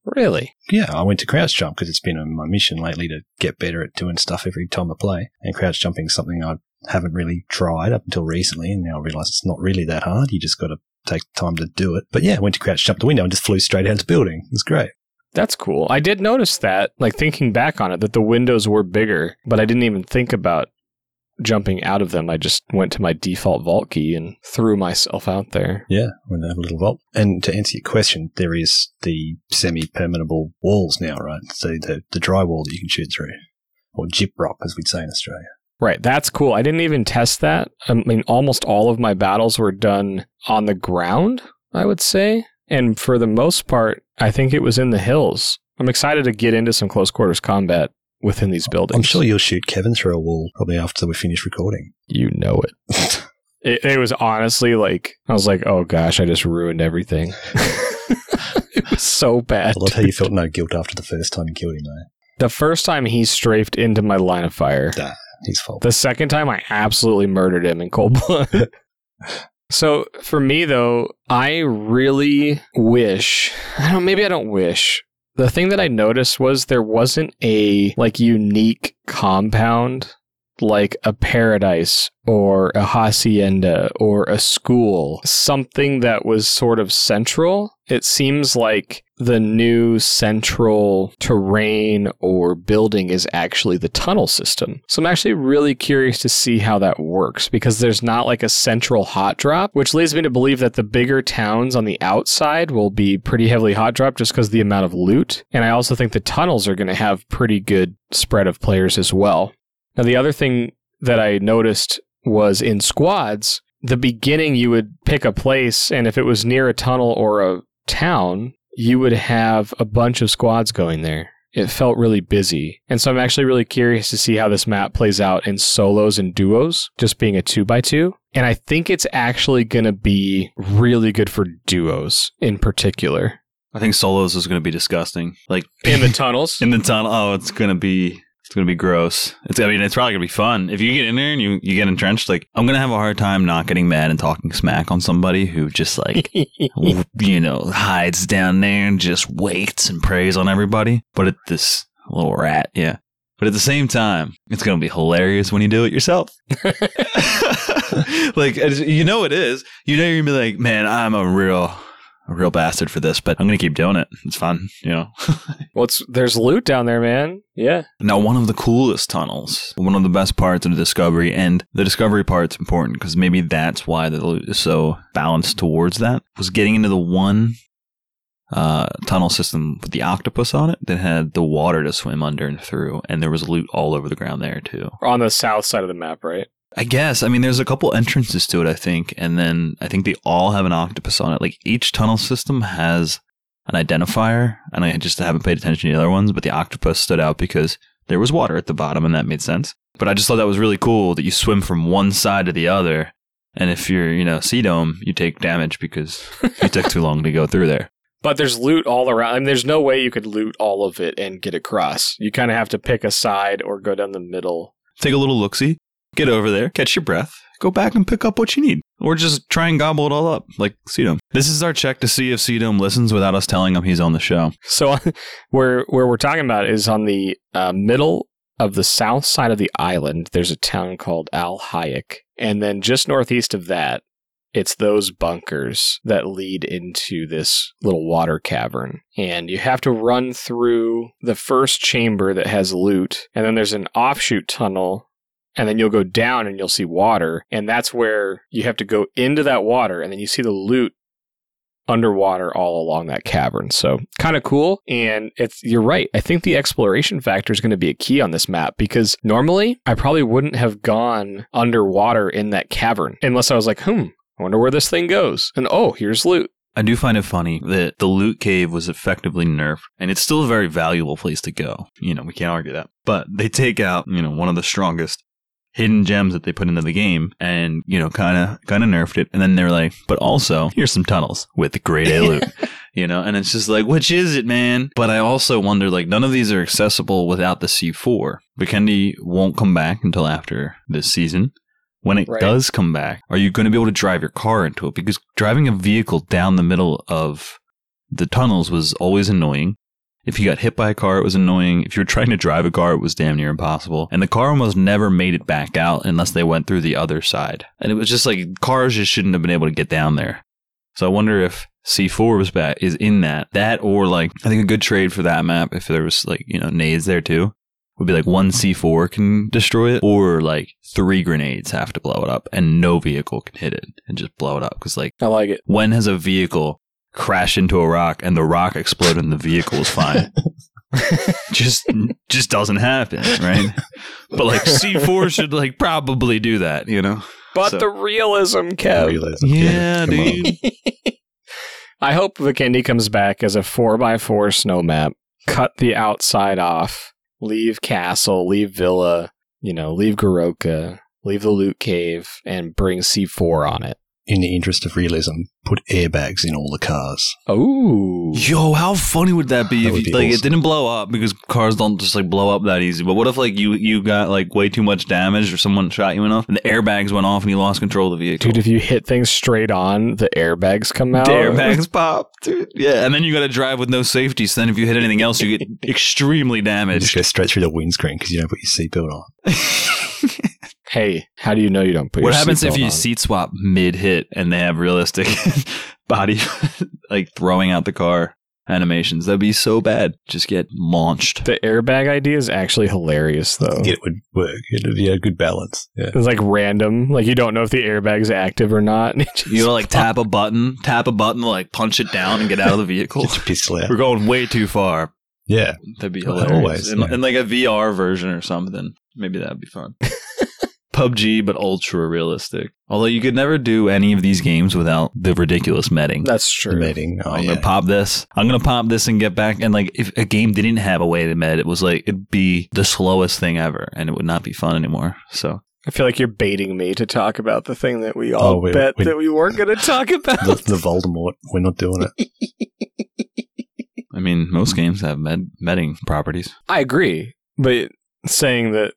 Really? Yeah, I went to crouch jump because it's been on my mission lately to get better at doing stuff every time I play. And crouch jumping is something I haven't really tried up until recently, and now I realise it's not really that hard. You just got to take time to do it. But yeah, I went to crouch jump the window and just flew straight out of the building. It's great. That's cool. I did notice that, like thinking back on it, that the windows were bigger, but I didn't even think about jumping out of them. I just went to my default vault key and threw myself out there. Yeah, we're to have a little vault. And to answer your question, there is the semi-permeable walls now, right? So the, the drywall that you can shoot through, or Gyprock, as we'd say in Australia. Right, that's cool. I didn't even test that. I mean, almost all of my battles were done on the ground, I would say. And for the most part, I think it was in the hills. I'm excited to get into some close quarters combat within these buildings. I'm sure you'll shoot Kevin through a wall probably after we finish recording. you know it. It, it was honestly like I was like, oh gosh, I just ruined everything. it was so bad. I love how you felt no guilt after the first time you killed him, though. The first time he strafed into my line of fire. His fault. The second time I absolutely murdered him in cold blood. so for me though, I really wish I don't maybe I don't wish. The thing that I noticed was there wasn't a like unique compound like a paradise or a hacienda or a school, something that was sort of central. It seems like the new central terrain or building is actually the tunnel system. So I'm actually really curious to see how that works because there's not like a central hot drop, which leads me to believe that the bigger towns on the outside will be pretty heavily hot drop just because the amount of loot. And I also think the tunnels are going to have pretty good spread of players as well. Now, the other thing that I noticed was in squads, the beginning you would pick a place, and if it was near a tunnel or a town, you would have a bunch of squads going there. It felt really busy. And so I'm actually really curious to see how this map plays out in solos and duos, just being a two by two. And I think it's actually going to be really good for duos in particular. I think solos is going to be disgusting. Like In the tunnels. in the tunnel. Oh, it's going to be it's to be gross. It's I mean, it's probably to be fun. If you get in there and you you get entrenched, like I'm to have a hard time not getting mad and talking smack on somebody who just like you know hides down there and just waits and preys on everybody. But at this little rat, yeah. But at the same time, it's going to be hilarious when you do it yourself. like you know it is. You know you're going to be like, "Man, I'm a real a real bastard for this, but I'm going to keep doing it. It's fun, you know." well, it's, there's loot down there, man. Yeah. Now, one of the coolest tunnels, one of the best parts of the discovery, and the discovery part's important because maybe that's why the loot is so balanced towards that, was getting into the one uh, tunnel system with the octopus on it that had the water to swim under and through, and there was loot all over the ground there too. On the south side of the map, right? I guess. I mean, there's a couple entrances to it, I think, and then I think they all have an octopus on it. Like each tunnel system has an identifier, and I just haven't paid attention to the other ones, but the octopus stood out because there was water at the bottom, and that made sense. But I just thought that was really cool that you swim from one side to the other, and if you're, you know, Cedum, you take damage because you took too long to go through there. But there's loot all around. I mean, there's no way you could loot all of it and get across. You kind of have to pick a side or go down the middle. Take a little look see, get over there, catch your breath, go back and pick up what you need. Or just try and gobble it all up, like Cedum. This is our check to see if Cedum listens without us telling him he's on the show. So where where we're talking about is on the uh, middle of the south side of the island. There's a town called Al Hayek, and then just northeast of that, it's those bunkers that lead into this little water cavern. And you have to run through the first chamber that has loot, and then there's an offshoot tunnel and then you'll go down and you'll see water and that's where you have to go into that water and then you see the loot underwater all along that cavern. So kind of cool. And it's you're right. I think the exploration factor is going to be a key on this map because normally i probably wouldn't have gone underwater in that cavern unless i was like hmm i wonder where this thing goes. And oh here's loot. I do find it funny that the loot cave was effectively nerfed, and it's still a very valuable place to go. You know, we can't argue that. But they take out, you know, one of the strongest hidden gems that they put into the game and, you know, kind of kind of nerfed it. And then they're like, but also, here's some tunnels with great A loot. you know, and it's just like, which is it, man? But I also wonder, like, none of these are accessible without the C4. Vikendi won't come back until after this season. When it Right. does come back, are you going to be able to drive your car into it? Because driving a vehicle down the middle of the tunnels was always annoying. If you got hit by a car, it was annoying. If you were trying to drive a car, it was damn near impossible. And the car almost never made it back out unless they went through the other side. And it was just like cars just shouldn't have been able to get down there. So I wonder if C4 was back is in that. That or like I think a good trade for that map if there was like, you know, nades there too. Would be like one C4 can destroy it, or like three grenades have to blow it up, and no vehicle can hit it and just blow it up. Because like, i like it when has a vehicle crashed into a rock and the rock exploded and the vehicle was fine? just just doesn't happen, right? But like C4 should like probably do that, you know? but So- the realism kev Realism. Yeah, come dude. I hope Vikendi comes back as a 4x4 snow map. Cut the outside off. Leave castle, leave villa, you know, leave Goroka, leave the loot cave, and bring C4 on it. In the interest of realism, put airbags in all the cars. Oh. Yo, how funny would that be That if you, be like it didn't blow up because cars don't just like blow up that easy. But what if like you you got like way too much damage or someone shot you enough and the airbags went off and you lost control of the vehicle? Dude, if you hit things straight on, the airbags come out. The airbags pop, dude. Yeah, and then you got to drive with no safety. So then, if you hit anything else, you get extremely damaged. You just damaged. go straight through the windscreen because you don't put your seatbelt on. Hey, how do you know you don't put what your happens if you on? seat swap mid hit and they have realistic body like throwing out the car? animations. That'd be so bad. Just get launched. The airbag idea is actually hilarious, though. It would work. It'd be a good balance. Yeah. It's like random. Like you don't know if the airbag's active or not. You know, like tap a button, tap a button, like punch it down and get out of the vehicle. Get your pistol. We're going way too far. Yeah. That'd be Well, hilarious. always, and, yeah. and like a VR version or something. Maybe that'd be fun. PUBG, but ultra realistic. Although you could never do any of these games without the ridiculous medding. That's The true. meeting. Oh, I'm yeah. gonna pop this. I'm gonna pop this and get back. And like, if a game didn't have a way to med, it was like it'd be the slowest thing ever, and it would not be fun anymore. So I feel like you're baiting me to talk about the thing that we all Oh, we- bet we- that we weren't going to talk about. the, the Voldemort. We're not doing it. I mean, most games have med medding properties. I agree, but saying that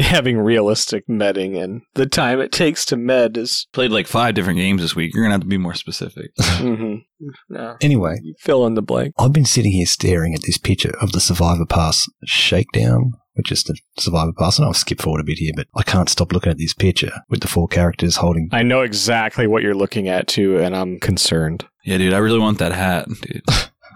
having realistic medding and the time it takes to med is Played like five different games this week. You're gonna have to be more specific. mhm. no. Anyway, You fill in the blank. I've been sitting here staring at this picture of the Survivor Pass shakedown, which is the Survivor Pass. And I'll skip forward a bit here, but I can't stop looking at this picture with the four characters holding. I know exactly what you're looking at too, and I'm concerned. yeah, dude, I really want that hat, dude.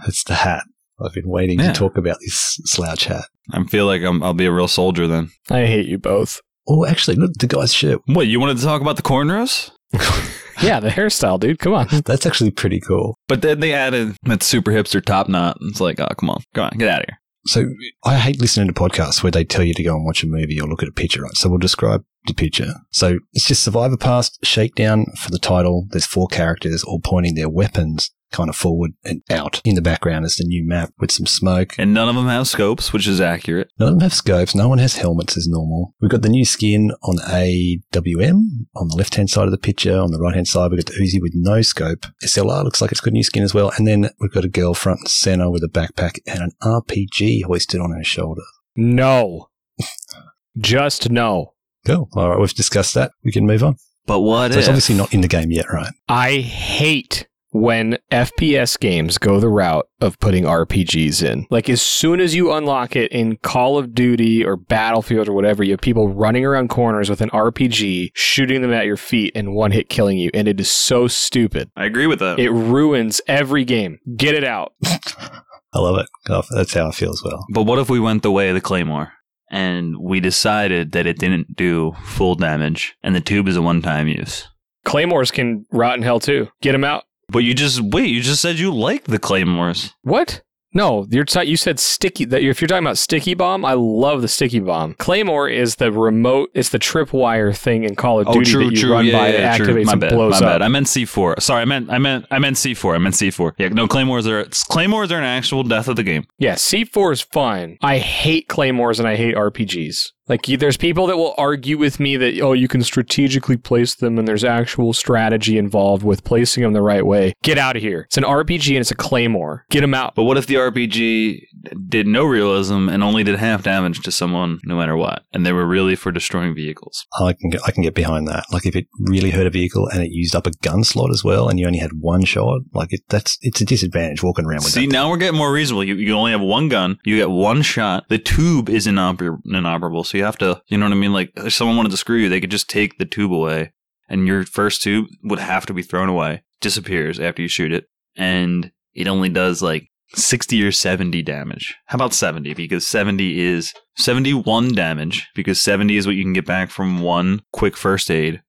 It's the hat. I've been waiting Yeah. to talk about this slouch hat. I feel like I'm, I'll be a real soldier then. I hate you both. Oh, actually, look, the guy's shit. What you wanted to talk about the cornrows? Yeah, the hairstyle, dude. Come on. That's actually pretty cool. But then they added that super hipster top knot. It's like, oh, come on, come on, get out of here. So I hate listening to podcasts where they tell you to go and watch a movie or look at a picture, right? So we'll describe the picture. So it's just Survivor Pass Shakedown for the title. There's four characters all pointing their weapons kind of forward and out. In the background is the new map with some smoke. And none of them have scopes, which is accurate. None of them have scopes. No one has helmets as normal. We've got the new skin on AWM on the left hand side of the picture. On the right hand side, we've got the Uzi with no scope. SLR looks like it's got new skin as well. And then we've got a girl front and center with a backpack and an RPG hoisted on her shoulder. No. Just no. Cool. All right, we've discussed that. We can move on. But what So if? it's obviously not in the game yet, right? I hate when FPS games go the route of putting RPGs in. Like as soon as you unlock it in Call of Duty or Battlefield or whatever, you have people running around corners with an RPG, shooting them at your feet and one hit killing you. And it is so stupid. I agree with that. It ruins every game. Get it out. I love it. Oh, that's how I feel as well. but what if we went the way of the claymore? And we decided that it didn't do full damage, and the tube is a one-time use. Claymores can rot in hell too. Get them out. But you just wait. You just said you like the claymores. What? No, you're t- you said sticky. That if you're talking about sticky bomb, I love the sticky bomb. Claymore is the remote. It's the tripwire thing in Call of oh, Duty that you run by that activates My and bad. blows my up. bad. I meant C four. Sorry, I meant I meant I meant C four. I meant C four. Yeah, no claymores are claymores are an actual death of the game. Yeah, C4 is fine. I hate claymores and I hate RPGs. Like, there's people that will argue with me that, oh, you can strategically place them and there's actual strategy involved with placing them the right way. Get out of here. It's an RPG and it's a claymore. Get them out. But what if the RPG did no realism and only did half damage to someone no matter what, and they were really for destroying vehicles? I can get, I can get behind that. Like if it really hurt a vehicle and it used up a gun slot as well, and you only had one shot, like it, that's it's a disadvantage walking around with See, that. now we're getting more reasonable. You, you only have one gun. You get one shot. The tube is inoper- inoperable, so you have to, you know what I mean? Like, if someone wanted to screw you, they could just take the tube away, and your first tube would have to be thrown away. Disappears after you shoot it, and it only does like 60 or 70 damage. How about 70? Because 70 is 71 damage, because 70 is what you can get back from one quick first aid.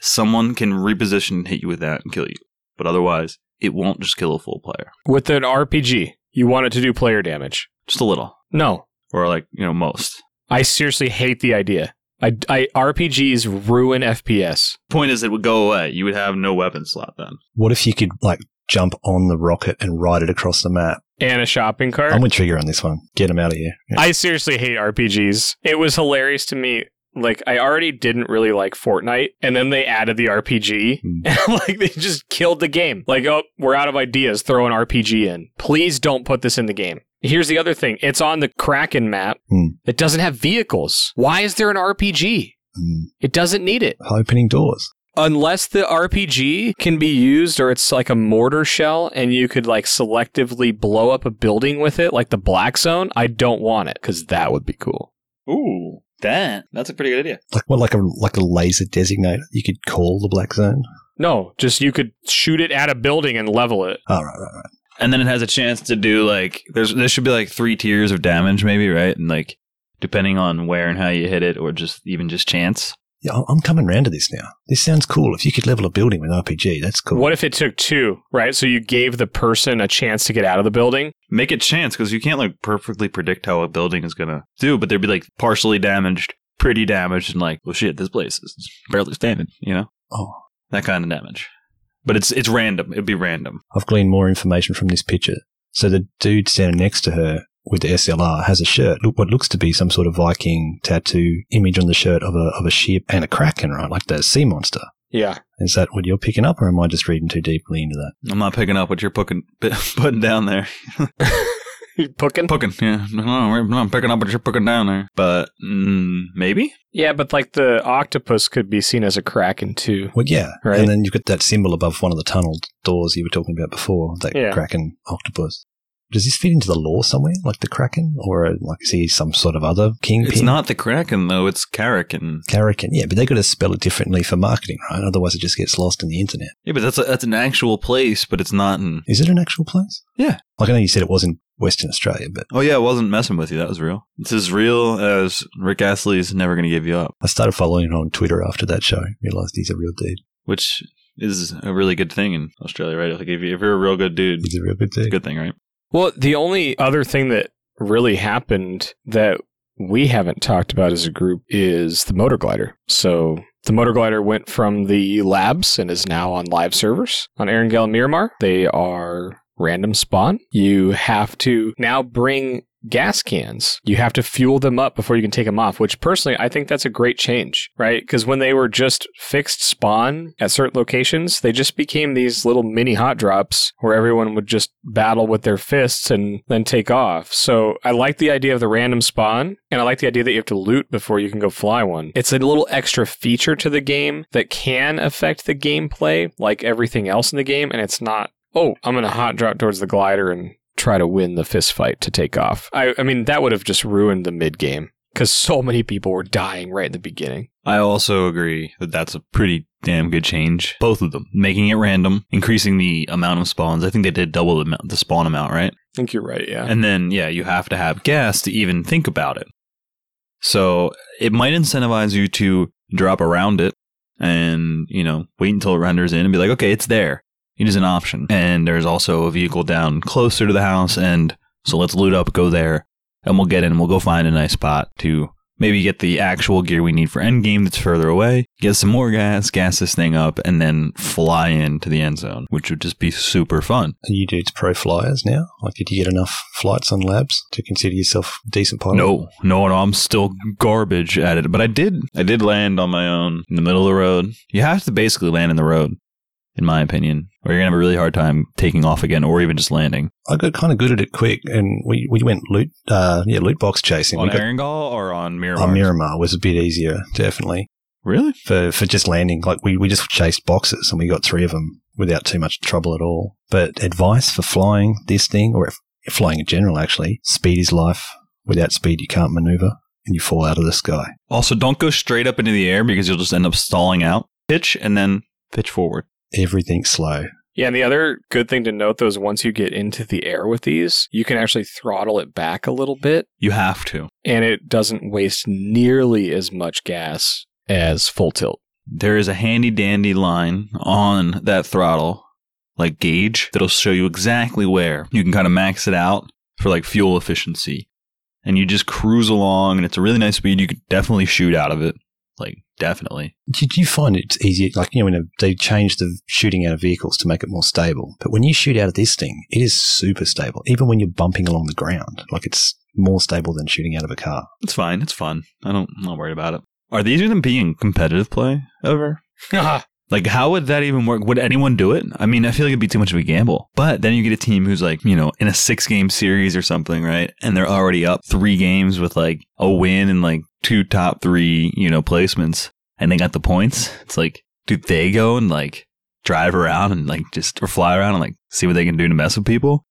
Someone can reposition and hit you with that and kill you. But otherwise, it won't just kill a full player. With an RPG, you want it to do player damage. Just a little. No. Or like, you know, most. I seriously hate the idea. I, I RPGs ruin FPS. Point is it would go away. You would have no weapon slot then. What if you could like jump on the rocket and ride it across the map? And a shopping cart. I'm with Trigger on this one. Get him out of here. Yeah. I seriously hate RPGs. It was hilarious to me. Like I already didn't really like Fortnite, and then they added the RPG, hmm. and like they just killed the game. Like, oh, we're out of ideas. Throw an RPG in. Please don't put this in the game. Here's the other thing. It's on the Kraken map. Hmm. It doesn't have vehicles. Why is there an RPG? Mm. It doesn't need it. Opening doors. Unless the RPG can be used or it's like a mortar shell and you could like selectively blow up a building with it, like the Black Zone, I don't want it because that would be cool. Ooh, that. That's a pretty good idea. Like what? Like a like a laser designator you could call the black zone. No, just you could shoot it at a building and level it. Oh right, right, right. And then it has a chance to do like there's there should be like three tiers of damage maybe right and like depending on where and how you hit it or just even just chance Yeah, I- I'm coming round to this now. This sounds cool. If you could level a building with RPG, that's cool. What if it took two, right? So you gave the person a chance to get out of the building. make it chance because you can't like perfectly predict how a building is gonna do but there'd be like partially damaged pretty damaged and like well shit this place is barely standing you know Oh, that kind of damage but it's it's random it'd be random I've gleaned more information from this picture. So the dude standing next to her with the SLR has a shirt, look what looks to be some sort of Viking tattoo image on the shirt of a of a ship and a kraken, right? Like the sea monster. Yeah. Is that what you're picking up, or am I just reading too deeply into that? i'm not picking up what you're putting putting down there Pookin? Pooking, yeah. No, no, I'm picking up what you're putting down there. But mm, maybe? Yeah, but like the octopus could be seen as a kraken too. Well, yeah. Right. And then you've got that symbol above one of the tunnel doors you were talking about before, that Yeah. kraken octopus. Does this fit into the law somewhere, like the kraken, or like is he some sort of other kingpin? It's not the Kraken, though. It's Karakin. Karakin, Yeah, but they got to spell it differently for marketing, right? Otherwise, it just gets lost in the internet. Yeah, but that's a, that's an actual place, but it's not in. Is it an actual place? Yeah. Like I know you said it was in Western Australia, but Oh, yeah, I wasn't messing with you. That was real. It's as real as Rick Astley's Never Gonna Give You Up, I started following him on Twitter after that show. Realized he's a real dude. which is a really good thing in Australia, right? Like, if, you, if you're a real good dude, He's a real good it's a dude. good thing, right? Well, the only other thing that really happened that we haven't talked about as a group is the motor glider. So the motor glider went from the labs and is now on live servers on Erangel and Miramar. They are random spawn. You have to now bring gas cans. You have to fuel them up before you can take them off, which personally I think that's a great change, right? Because when they were just fixed spawn at certain locations, they just became these little mini hot drops where everyone would just battle with their fists and then take off. So I like the idea of the random spawn, and I like the idea that you have to loot before you can go fly one. It's a little extra feature to the game that can affect the gameplay like everything else in the game, and it's not oh, I'm going to hot drop towards the glider and try to win the fist fight to take off. I, I mean, that would have just ruined the mid game because so many people were dying right in the beginning. I also agree that that's a pretty damn good change. Both of them. Making it random, increasing the amount of spawns. I think they did double the, the spawn amount, right? I think you're right, yeah. And then, yeah, you have to have gas to even think about it. So it might incentivize you to drop around it and, you know, wait until it renders in and be like, okay, it's there. It is an option. And there's also a vehicle down closer to the house. And so let's loot up, go there, and we'll get in. We'll go find a nice spot to maybe get the actual gear we need for endgame that's further away, get some more gas, gas this thing up, and then fly into the end zone, which would just be super fun. Are you dudes pro flyers now? Like, did you get enough flights on labs to consider yourself a decent pilot? No, no, no. I'm still garbage at it. But I did, I did land on my own in the middle of the road. You have to basically land in the road, in my opinion, or you're gonna have a really hard time taking off again, or even just landing. I got kind of good at it quick, and we, we went loot, uh, yeah, loot box chasing. on Erangel or on Miramar? on Miramar was a bit easier, definitely. Really? for for just landing. Like we, we just chased boxes and we got three of them without too much trouble at all. But advice for flying this thing or if, flying in general, actually, speed is life. Without speed, you can't maneuver and you fall out of the sky. Also, don't go straight up into the air because you'll just end up stalling out. Pitch and then pitch forward. Everything's slow. Yeah, and the other good thing to note though is once you get into the air with these, you can actually throttle it back a little bit You have to. and it doesn't waste nearly as much gas as full tilt. There is a handy dandy line on that throttle, like gauge, that'll show you exactly where you can kind of max it out for like fuel efficiency. And you just cruise along, and it's a really nice speed. You could definitely shoot out of it. Like, definitely. Did you find it's easier? Like, you know, when they changed the shooting out of vehicles to make it more stable. But when you shoot out of this thing, it is super stable. Even when you're bumping along the ground, like it's more stable than shooting out of a car. It's fine. It's fun. I don't, I'm not worried about it. Are these going to be in competitive play ever? Like, how would that even work? Would anyone do it? I mean, I feel like it'd be too much of a gamble. But then you get a team who's like, you know, in a six game series or something, right? And they're already up three games with like a win and like two top three, you know, placements. And they got the points. It's like, do they go and like drive around and like just, or fly around and like see what they can do to mess with people?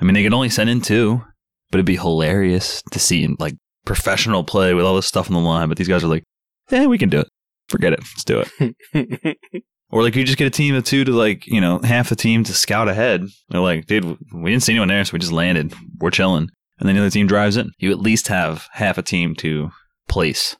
I mean, they can only send in two, but it'd be hilarious to see like professional play with all this stuff on the line. But these guys are like, yeah, we can do it. Forget it. Let's do it. Or like you just get a team of two to like, you know, half the team to scout ahead. They're like, dude, we didn't see anyone there, so we just landed. We're chilling. And then the other team drives in. You at least have half a team to place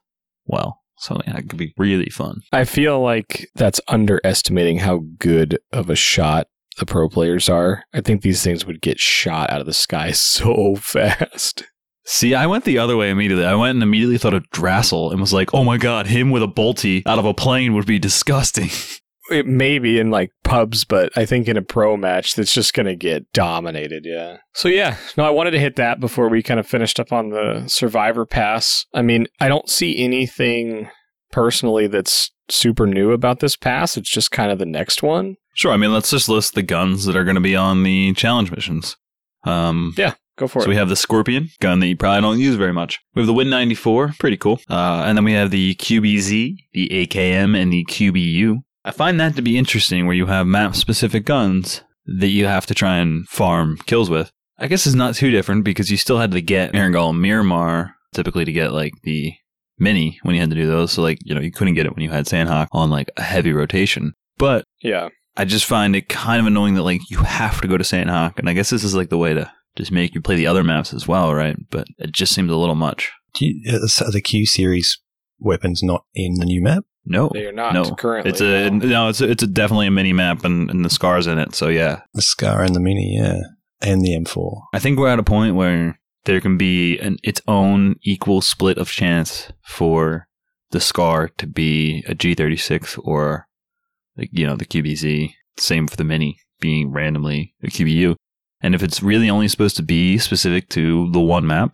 well. So yeah, it could be really fun. I feel like that's underestimating how good of a shot the pro players are. I think these things would get shot out of the sky so fast. See, I went the other way immediately. I went and immediately thought of Drassel and was like, oh my god, him with a bolty out of a plane would be disgusting. It may be in like pubs, but I think in a pro match, that's just going to get dominated. Yeah. So, yeah, no, I wanted to hit that before we kind of finished up on the Survivor Pass. I mean, I don't see anything personally that's super new about this pass. It's just kind of the next one. Sure, I mean, let's just list the guns that are going to be on the challenge missions. Um, Yeah, go for so it. we have the Scorpion gun that you probably don't use very much. We have the Win 94, pretty cool. Uh, and then we have the QBZ, the AKM, and the QBU. I find that to be interesting where you have map specific guns that you have to try and farm kills with. I guess it's not too different because you still had to get Erangel and Miramar typically to get like the mini when you had to do those. So like, you know, you couldn't get it when you had Sanhok on like a heavy rotation. But yeah. I just find it kind of annoying that like you have to go to Sanhok, and I guess this is like the way to just make you play the other maps as well, right? But it just seems a little much. Do you, uh, are the Q series weapons not in the new map? No, They are not no. currently. It's a no. no. It's a, it's a definitely a mini map, and, and the scars in it. So yeah, The Scar and the Mini, yeah, and the M4. I think we're at a point where there can be an its own equal split of chance for the scar to be a G36 or like you know the QBZ. Same for the mini being randomly a QBU. And if it's really only supposed to be specific to the one map,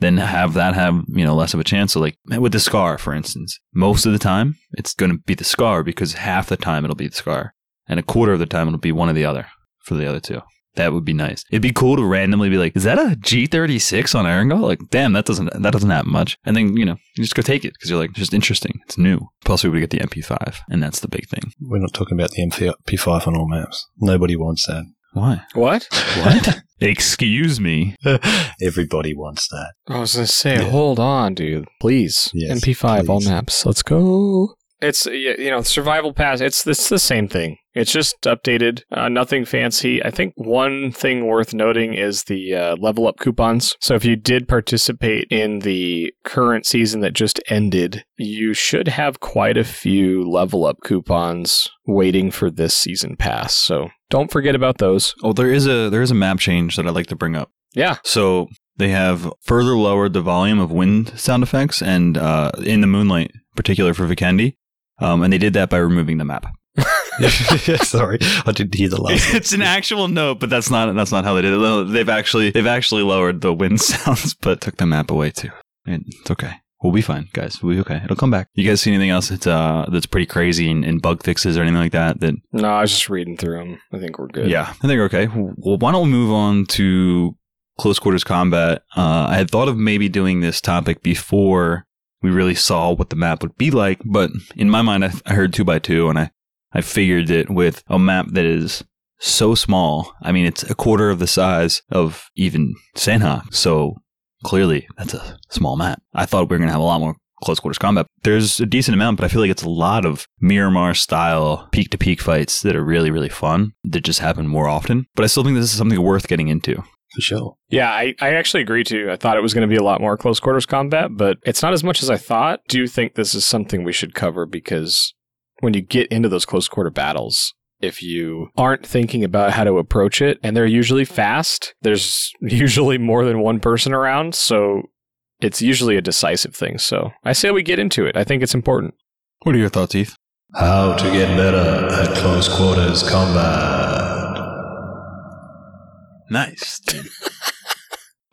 then have that have you know less of a chance. So like with the scar, for instance, most of the time it's going to be the scar because half the time it'll be the scar, and a quarter of the time it'll be one or the other for the other two. That would be nice. It'd be cool to randomly be like, "Is that a G36 on Erangel?" Like, damn, that doesn't that doesn't happen much. And then you know you just go take it because you're like, just interesting. It's new. Plus, we would get the MP5, and that's the big thing. We're not talking about the MP5 on all maps. Nobody wants that. Why? What? What? Excuse me. Everybody wants that. I was gonna say, Yeah. hold on, dude. Please. Yes, MP5 all please. maps. Let's go. It's you know survival pass. It's it's the same thing. It's just updated. Uh, nothing fancy. I think one thing worth noting is the uh, level up coupons. So if you did participate in the current season that just ended, you should have quite a few level up coupons waiting for this season pass. So don't forget about those. Oh, there is a there is a map change that I'd like to bring up. Yeah. So they have further lowered the volume of wind sound effects and uh, in the moonlight, particular for Vikendi. Um, and they did that by removing the map. Sorry, I didn't hear the last. it's an actual note, but that's not that's not how they did it. They've actually they've actually lowered the wind sounds, but took the map away too. It's okay. We'll be fine, guys. We'll be okay. It'll come back. You guys see anything else that's uh that's pretty crazy and, and bug fixes or anything like that? That No, I was just reading through them. I think we're good. yeah, I think we're okay. Well, why don't we move on to close quarters combat? Uh, I had thought of maybe doing this topic before we really saw what the map would be like, but in my mind, I, I heard two by two, and I I figured that with a map that is so small, I mean, it's a quarter of the size of even Sanhok, so clearly that's a small map. I thought we were gonna have a lot more close quarters combat. There's a decent amount, but I feel like it's a lot of Miramar style peak to peak fights that are really, really fun that just happen more often. But I still think this is something worth getting into. For sure. Yeah, I, I actually agree too. I thought it was going to be a lot more close quarters combat, but it's not as much as I thought. Do you think this is something we should cover? Because when you get into those close quarter battles, if you aren't thinking about how to approach it, and they're usually fast, there's usually more than one person around, so it's usually a decisive thing. So I say we get into it. I think it's important. What are your thoughts, Heath? How to get better at close quarters combat. Nice.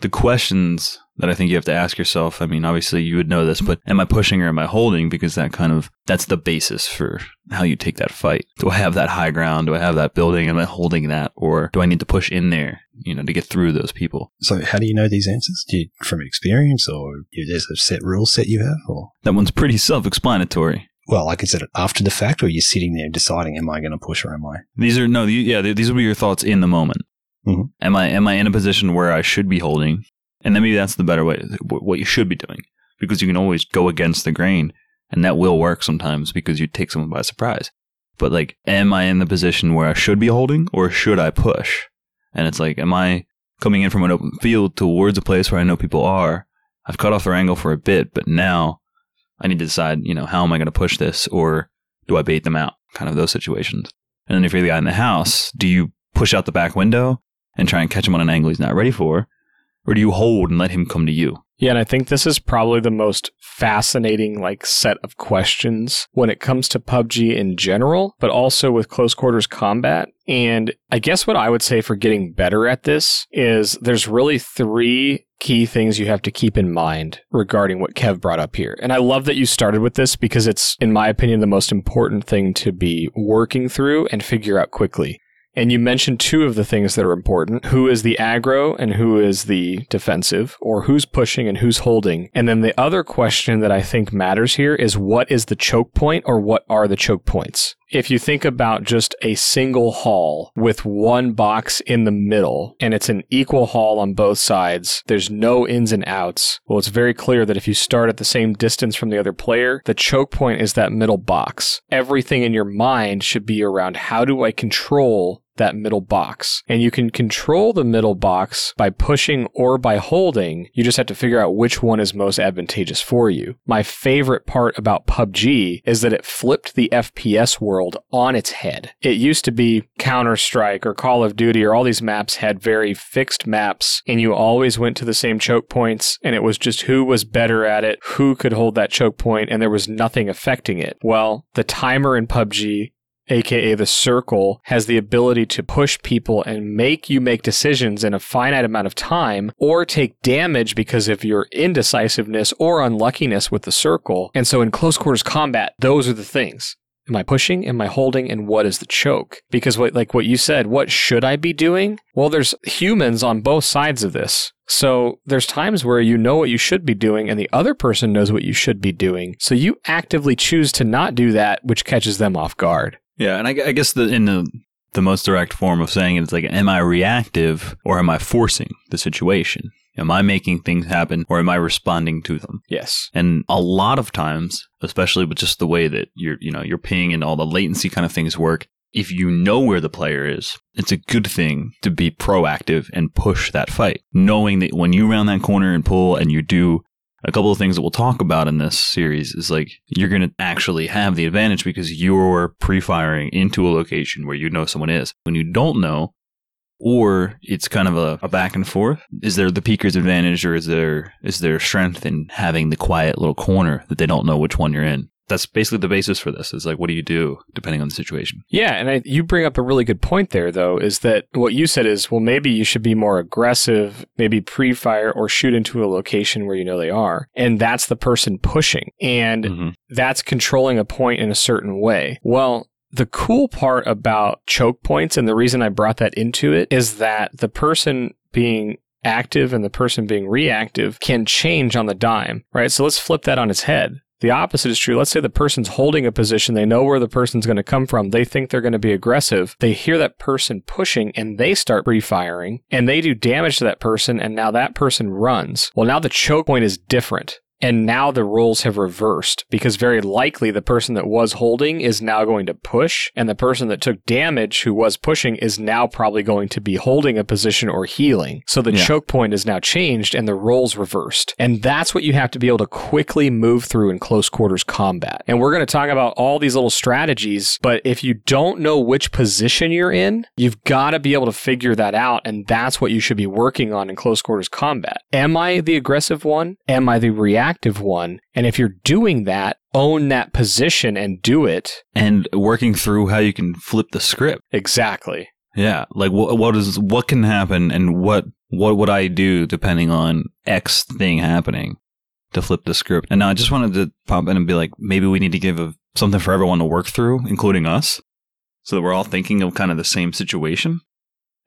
the questions that I think you have to ask yourself, I mean, obviously you would know this, but am I pushing or am I holding? Because that kind of, that's the basis for how you take that fight. Do I have that high ground? Do I have that building? Am I holding that? Or do I need to push in there, you know, to get through those people? So, how do you know these answers? Do you, from experience, or you, there's a set rule set you have, or That one's pretty self explanatory. well, like is it after the fact, or you're sitting there deciding, am I going to push or am I? These are, no, the- yeah, these will be your thoughts in the moment. Mhm. Am I, am I in a position where I should be holding? And then maybe that's the better way, what you should be doing. Because you can always go against the grain, and that will work sometimes because you take someone by surprise. but like, am I in the position where I should be holding or should I push? And it's like, am I coming in from an open field towards a place where I know people are? I've cut off their angle for a bit, but now I need to decide, you know, how am I going to push this or do I bait them out? Kind of those situations. And then if you're the guy in the house, do you push out the back window and try and catch him on an angle he's not ready for? Or do you hold and let him come to you? Yeah, and I think this is probably the most fascinating like set of questions when it comes to PUBG in general, but also with close quarters combat. And I guess what I would say for getting better at this is there's really three key things you have to keep in mind regarding what Kev brought up here. And I love that you started with this because it's, in my opinion, the most important thing to be working through and figure out quickly. And you mentioned two of the things that are important who is the aggro and who is the defensive, or who's pushing and who's holding. And then the other question that I think matters here is what is the choke point or what are the choke points? If you think about just a single hall with one box in the middle and it's an equal hall on both sides, there's no ins and outs. Well, it's very clear that if you start at the same distance from the other player, the choke point is that middle box. Everything in your mind should be around how do I control that middle box. And you can control the middle box by pushing or by holding. You just have to figure out which one is most advantageous for you. My favorite part about PUBG is that it flipped the FPS world on its head. It used to be Counter Strike or Call of Duty or all these maps had very fixed maps and you always went to the same choke points and it was just who was better at it, who could hold that choke point, and there was nothing affecting it. Well, the timer in PUBG aka the circle, has the ability to push people and make you make decisions in a finite amount of time or take damage because of your indecisiveness or unluckiness with the circle. And so in close quarters combat, those are the things. Am I pushing? Am I holding? And what is the choke? Because what, like what you said, what should I be doing? Well, there's humans on both sides of this. So there's times where you know what you should be doing and the other person knows what you should be doing. So you actively choose to not do that, which catches them off guard. Yeah, and I, I guess the in the the most direct form of saying it is like, am I reactive or am I forcing the situation? Am I making things happen or am I responding to them? Yes. And a lot of times, especially with just the way that you're, you know, your ping and all the latency kind of things work, if you know where the player is, it's a good thing to be proactive and push that fight, knowing that when you round that corner and pull and you do a couple of things that we'll talk about in this series is like you're going to actually have the advantage because you're pre-firing into a location where you know someone is. When you don't know, or it's kind of a, a, back and forth. Is there the peeker's advantage, or is there is there strength in having the quiet little corner that they don't know which one you're in? That's basically the basis for this is like what do you do depending on the situation yeah and I, you bring up a really good point there though is that what you said is well maybe you should be more aggressive maybe pre-fire or shoot into a location where you know they are and that's the person pushing and mm-hmm. that's controlling a point in a certain way well the cool part about choke points and the reason I brought that into it is that the person being active and the person being reactive can change on the dime, right? So let's flip that on its head. The opposite is true. Let's say the person's holding a position. They know where the person's going to come from. They think they're going to be aggressive. They hear that person pushing and they start pre-firing and they do damage to that person. And now that person runs. Well, now the choke point is different. And now the roles have reversed because very likely the person that was holding is now going to push, and the person that took damage who was pushing is now probably going to be holding a position or healing. So the yeah. choke point is now changed and the roles reversed. And that's what you have to be able to quickly move through in close quarters combat. And we're going to talk about all these little strategies, but if you don't know which position you're in, you've got to be able to figure that out. And that's what you should be working on in close quarters combat. Am I the aggressive one? Am I the reactive? Active one. And if you're doing that, own that position and do it. And working through how you can flip the script. Exactly. Yeah, like what what is what can happen and what what would I do depending on X thing happening to flip the script. And now I just wanted to pop in and be like maybe we need to give a, something for everyone to work through, including us, so that we're all thinking of kind of the same situation.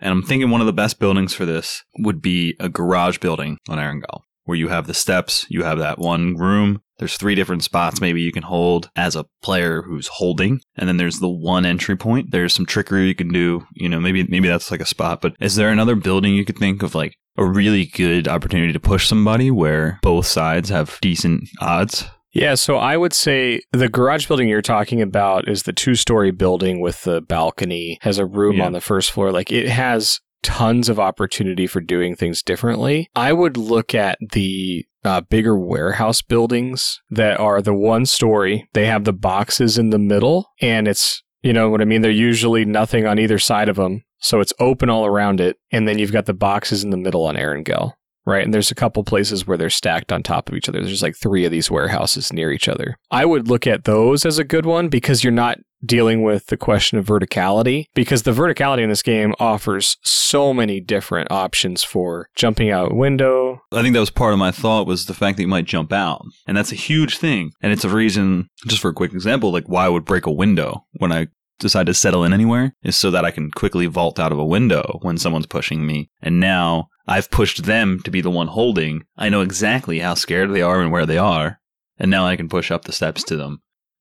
And I'm thinking one of the best buildings for this would be a garage building on Erangel where you have the steps, you have that one room. There's three different spots mm-hmm. maybe you can hold as a player who's holding. And then there's the one entry point. There's some trickery you can do. You know, maybe maybe that's like a spot. But is there another building you could think of like a really good opportunity to push somebody where both sides have decent odds? Yeah, so I would say the garage building you're talking about is the two story building with the balcony, has a room Yeah. on the first floor. Like it has tons of opportunity for doing things differently. I would look at the uh, bigger warehouse buildings that are the one story. They have the boxes in the middle, and it's, you know what I mean? They're usually nothing on either side of them. So it's open all around it. And then you've got the boxes in the middle on Erangel right? And there's a couple places where they're stacked on top of each other. There's like three of these warehouses near each other. I would look at those as a good one because you're not dealing with the question of verticality because the verticality in this game offers so many different options for jumping out window. I think that was part of my thought was the fact that you might jump out. And that's a huge thing. And it's a reason, just for a quick example, like why I would break a window when I decide to settle in anywhere is so that I can quickly vault out of a window when someone's pushing me. And now I've pushed them to be the one holding. I know exactly how scared they are and where they are. And now I can push up the steps to them.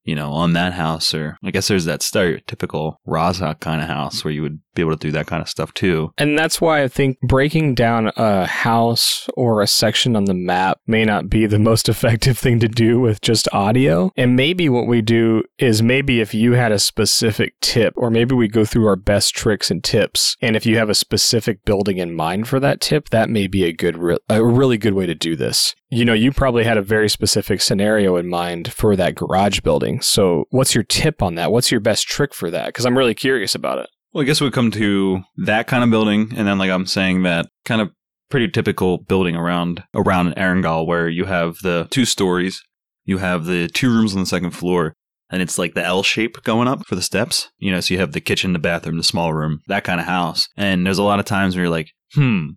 You know, on that house, or I guess there's that stereotypical Rozhok kind of house where you would be able to do that kind of stuff too. And that's why I think breaking down a house or a section on the map may not be the most effective thing to do with just audio. And maybe what we do is maybe if you had a specific tip, or maybe we go through our best tricks and tips. And if you have a specific building in mind for that tip, that may be a good, re- a really good way to do this. You know, you probably had a very specific scenario in mind for that garage building. So, what's your tip on that? What's your best trick for that? Because I'm really curious about it. Well, I guess we come to that kind of building, and then like I'm saying, that kind of pretty typical building around around Erangel, where you have the two stories, you have the two rooms on the second floor, and it's like the L shape going up for the steps. You know, so you have the kitchen, the bathroom, the small room, that kind of house. And there's a lot of times where you're like, hmm,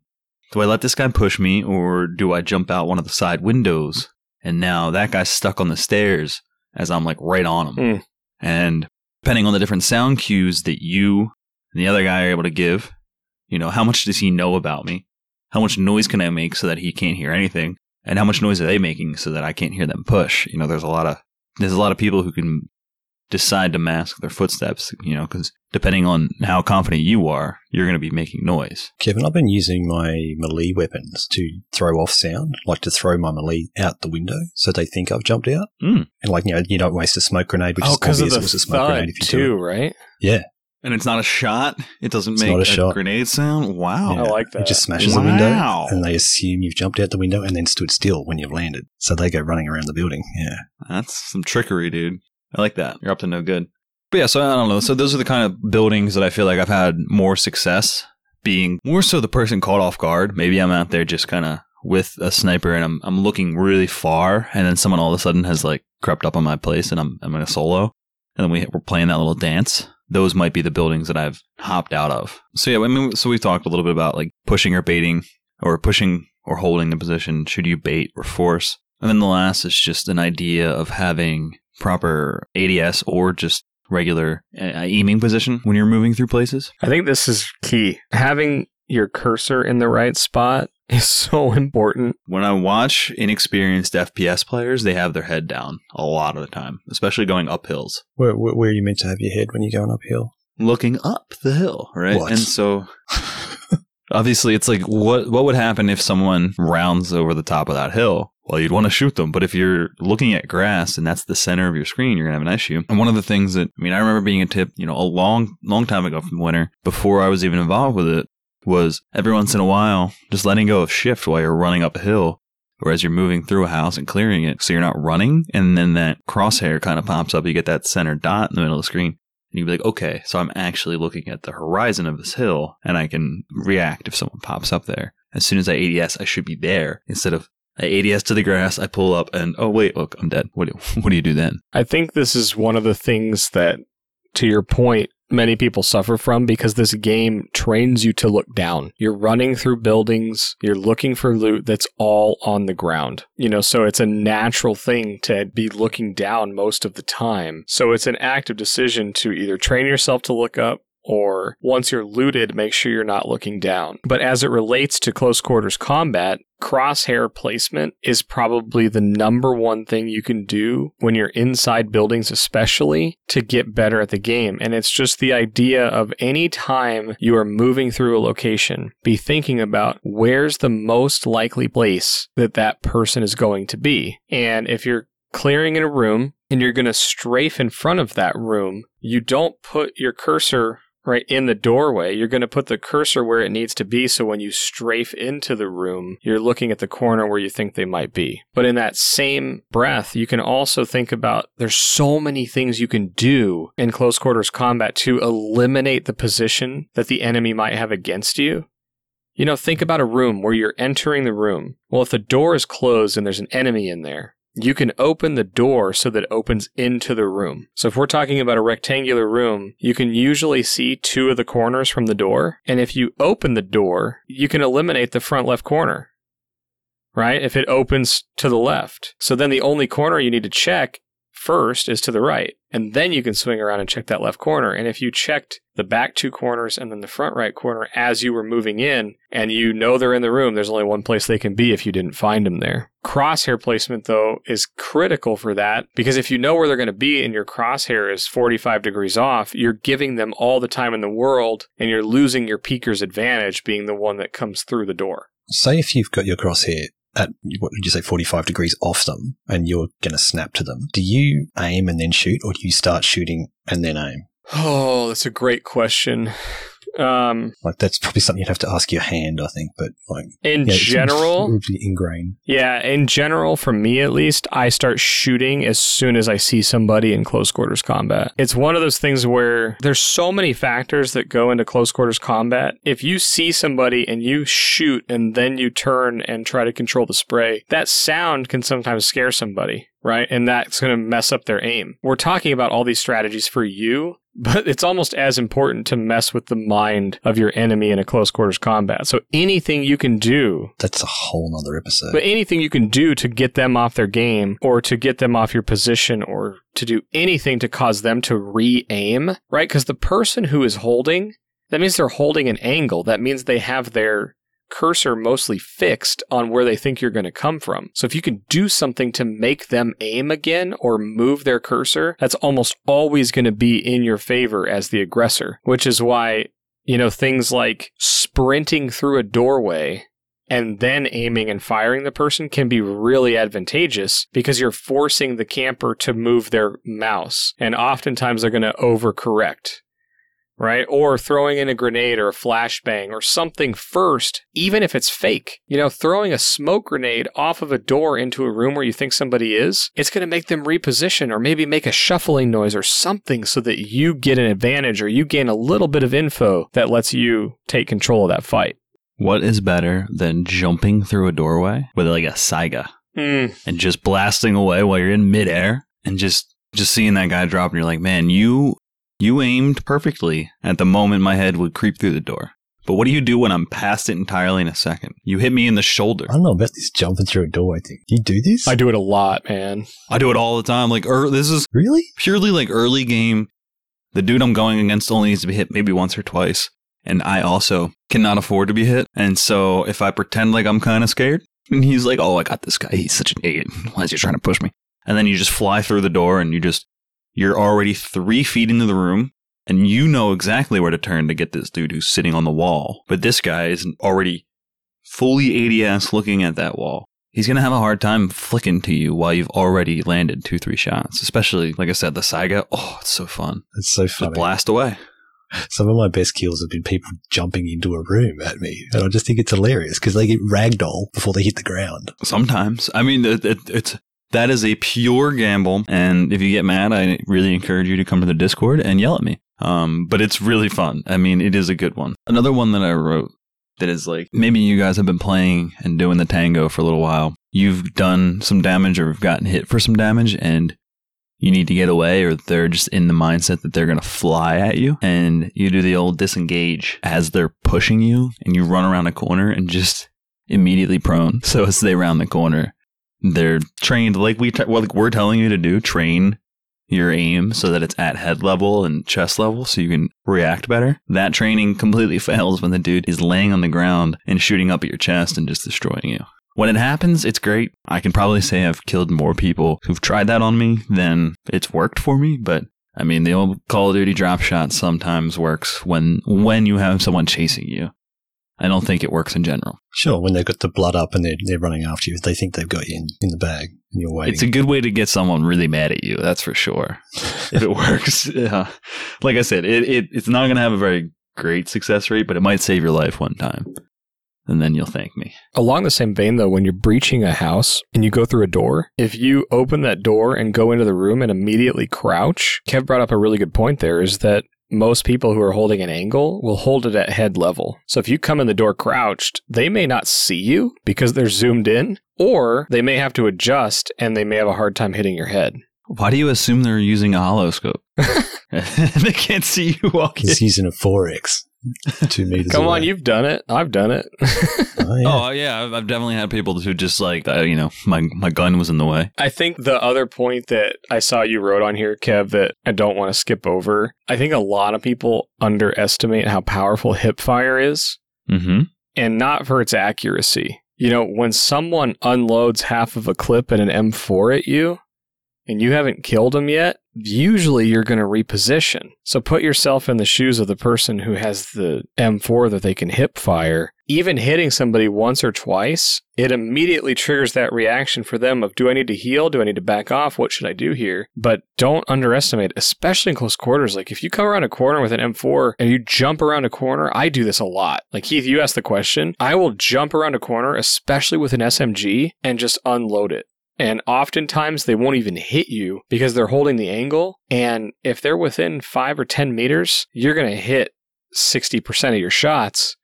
do I let this guy push me, or do I jump out one of the side windows? And now that guy's stuck on the stairs as I'm like right on him. Hmm. And depending on the different sound cues that you and the other guy are able to give, you know, how much does he know about me? How much noise can I make so that he can't hear anything? And how much noise are they making so that I can't hear them push? You know, there's a lot of there's a lot of people who can decide to mask their footsteps, you know, because depending on how confident you are, you're going to be making noise. Kevin, I've been using my melee weapons to throw off sound, like to throw my melee out the window so they think I've jumped out. Mm. And like, you know, you don't waste a smoke grenade, which oh, is because of obvious the it was a smoke grenade if you too, do it. right? Yeah. And it's not a shot. It doesn't It's make a a, shot. grenade sound. Wow. yeah. I like that. It just smashes Wow. the window and they assume you've jumped out the window and then stood still when you've landed. So they go running around the building. Yeah. That's some trickery, dude. I like that. You're up to no good. But yeah, so I don't know. So those are the kind of buildings that I feel like I've had more success being more so the person caught off guard. Maybe I'm out there just kind of with a sniper and I'm I'm looking really far and then someone all of a sudden has like crept up on my place and I'm I'm in a solo and then we we're playing that little dance. Those might be the buildings that I've hopped out of. So yeah, I mean so we talked a little bit about like pushing or baiting or pushing or holding the position. Should you bait or force? And then the last is just an idea of having proper ADS or just regular uh, aiming position when you're moving through places. I think this is key. Having your cursor in the right spot is so important. When I watch inexperienced FPS players, they have their head down a lot of the time, especially going up hills, Where, where, where are you meant to have your head when you're going uphill? looking up the hill, right? What? And so obviously it's like what what would happen if someone rounds over the top of that hill? Well, you'd want to shoot them, but if you're looking at grass and that's the center of your screen, you're gonna have an issue. And one of the things that I mean, I remember being a tip, you know, a long, long time ago from Winter, before I was even involved with it, was every once in a while just letting go of shift while you're running up a hill or as you're moving through a house and clearing it, so you're not running, and then that crosshair kind of pops up. You get that center dot in the middle of the screen, and you'd be like, okay, so I'm actually looking at the horizon of this hill, and I can react if someone pops up there. As soon as I ADS, I should be there instead of I ADS to the grass. I pull up, and oh wait, look, I'm dead. What do what do you do then? I think this is one of the things that, to your point, many people suffer from because this game trains you to look down. You're running through buildings, you're looking for loot that's all on the ground. You know, so it's a natural thing to be looking down most of the time. So it's an active decision to either train yourself to look up or once you're looted, make sure you're not looking down. But as it relates to close quarters combat, crosshair placement is probably the number one thing you can do when you're inside buildings, especially to get better at the game. And it's just the idea of any time you are moving through a location, be thinking about where's the most likely place that that person is going to be. And if you're clearing in a room and you're going to strafe in front of that room, you don't put your cursor right in the doorway. You're going to put the cursor where it needs to be so when you strafe into the room, you're looking at the corner where you think they might be. But in that same breath, you can also think about there's so many things you can do in close quarters combat to eliminate the position that the enemy might have against you. You know, think about a room where you're entering the room. Well, if the door is closed and there's an enemy in there, you can open the door so that it opens into the room. So if we're talking about a rectangular room, you can usually see two of the corners from the door. And if you open the door, you can eliminate the front left corner, right? If it opens to the left. So then the only corner you need to check first is to the right. And then you can swing around and check that left corner. And if you checked the back two corners and then the front right corner as you were moving in and you know they're in the room, there's only one place they can be if you didn't find them there. Crosshair placement, though, is critical for that because if you know where they're going to be and your crosshair is 45 degrees off, you're giving them all the time in the world and you're losing your peeker's advantage being the one that comes through the door. Say if you've got your crosshair at what would you say 45 degrees off them and you're going to snap to them. Do you aim and then shoot or do you start shooting and then aim? Oh that's a great question um, like that's probably something you'd have to ask your hand, I think. But like in yeah, general, it would be ingrained. Yeah, in general, for me at least, I start shooting as soon as I see somebody in close quarters combat. It's one of those things where there's so many factors that go into close quarters combat. If you see somebody and you shoot and then you turn and try to control the spray, that sound can sometimes scare somebody right? And that's going to mess up their aim. We're talking about all these strategies for you, but it's almost as important to mess with the mind of your enemy in a close quarters combat. So anything you can do. That's a whole nother episode. But anything you can do to get them off their game or to get them off your position or to do anything to cause them to re aim, right? Because the person who is holding, that means they're holding an angle. That means they have their cursor mostly fixed on where they think you're going to come from. So if you can do something to make them aim again or move their cursor, that's almost always going to be in your favor as the aggressor, which is why, you know, things like sprinting through a doorway and then aiming and firing the person can be really advantageous because you're forcing the camper to move their mouse. And oftentimes they're going to overcorrect right? Or throwing in a grenade or a flashbang or something first, even if it's fake. You know, throwing a smoke grenade off of a door into a room where you think somebody is, it's going to make them reposition or maybe make a shuffling noise or something so that you get an advantage or you gain a little bit of info that lets you take control of that fight. What is better than jumping through a doorway with like a Saiga mm. and just blasting away while you're in midair and just just seeing that guy drop and you're like, man, you you aimed perfectly at the moment my head would creep through the door. But what do you do when I'm past it entirely in a second? You hit me in the shoulder. I don't know about this jumping through a door thing. Do you do this? I do it a lot, man. I do it all the time. Like, er, this is really purely like early game. The dude I'm going against only needs to be hit maybe once or twice. And I also cannot afford to be hit. And so if I pretend like I'm kind of scared, and he's like, oh, I got this guy. He's such an idiot. Why is he trying to push me? And then you just fly through the door and you just you're already three feet into the room and you know exactly where to turn to get this dude who's sitting on the wall. But this guy is already fully ADS looking at that wall. He's going to have a hard time flicking to you while you've already landed two, three shots. Especially, like I said, the Saiga. Oh, it's so fun. It's so fun. blast away. Some of my best kills have been people jumping into a room at me. And I just think it's hilarious because they get ragdoll before they hit the ground. Sometimes. I mean, it, it, it's that is a pure gamble. And if you get mad, I really encourage you to come to the Discord and yell at me. Um, but it's really fun. I mean, it is a good one. Another one that I wrote that is like maybe you guys have been playing and doing the tango for a little while. You've done some damage or have gotten hit for some damage and you need to get away or they're just in the mindset that they're going to fly at you and you do the old disengage as they're pushing you and you run around a corner and just immediately prone. So as they round the corner, they're trained like we t- like we're telling you to do train your aim so that it's at head level and chest level so you can react better. That training completely fails when the dude is laying on the ground and shooting up at your chest and just destroying you. When it happens, it's great. I can probably say I've killed more people who've tried that on me than it's worked for me, but I mean, the old Call of Duty drop shot sometimes works when when you have someone chasing you. I don't think it works in general. Sure, when they've got the blood up and they're, they're running after you, they think they've got you in, in the bag and you're waiting. It's a good way to get someone really mad at you. That's for sure. if it works, yeah. Like I said, it, it it's not going to have a very great success rate, but it might save your life one time, and then you'll thank me. Along the same vein, though, when you're breaching a house and you go through a door, if you open that door and go into the room and immediately crouch, Kev brought up a really good point there is that most people who are holding an angle will hold it at head level. So if you come in the door crouched, they may not see you because they're zoomed in, or they may have to adjust and they may have a hard time hitting your head. Why do you assume they're using a holoscope? they can't see you walking. He's using a 4X, two meters Come away. on, you've done it. I've done it. Oh, yeah. Oh yeah, I've, I've definitely had people who just like uh, you know my my gun was in the way. I think the other point that I saw you wrote on here, Kev, that I don't want to skip over, I think a lot of people underestimate how powerful hip fire is Mm-hmm. and not for its accuracy. You know, when someone unloads half of a clip in an M4 at you and you haven't killed them yet, usually you're going to reposition. So put yourself in the shoes of the person who has the M4 that they can hip fire. Even hitting somebody once or twice, it immediately triggers that reaction for them of do I need to heal? Do I need to back off? What should I do here? But don't underestimate, especially in close quarters. Like if you come around a corner with an M4 and you jump around a corner, I do this a lot. Like Keith, you asked the question. I will jump around a corner, especially with an SMG, and just unload it. And oftentimes they won't even hit you because they're holding the angle. And if they're within five or 10 meters, you're going to hit 60% of your shots,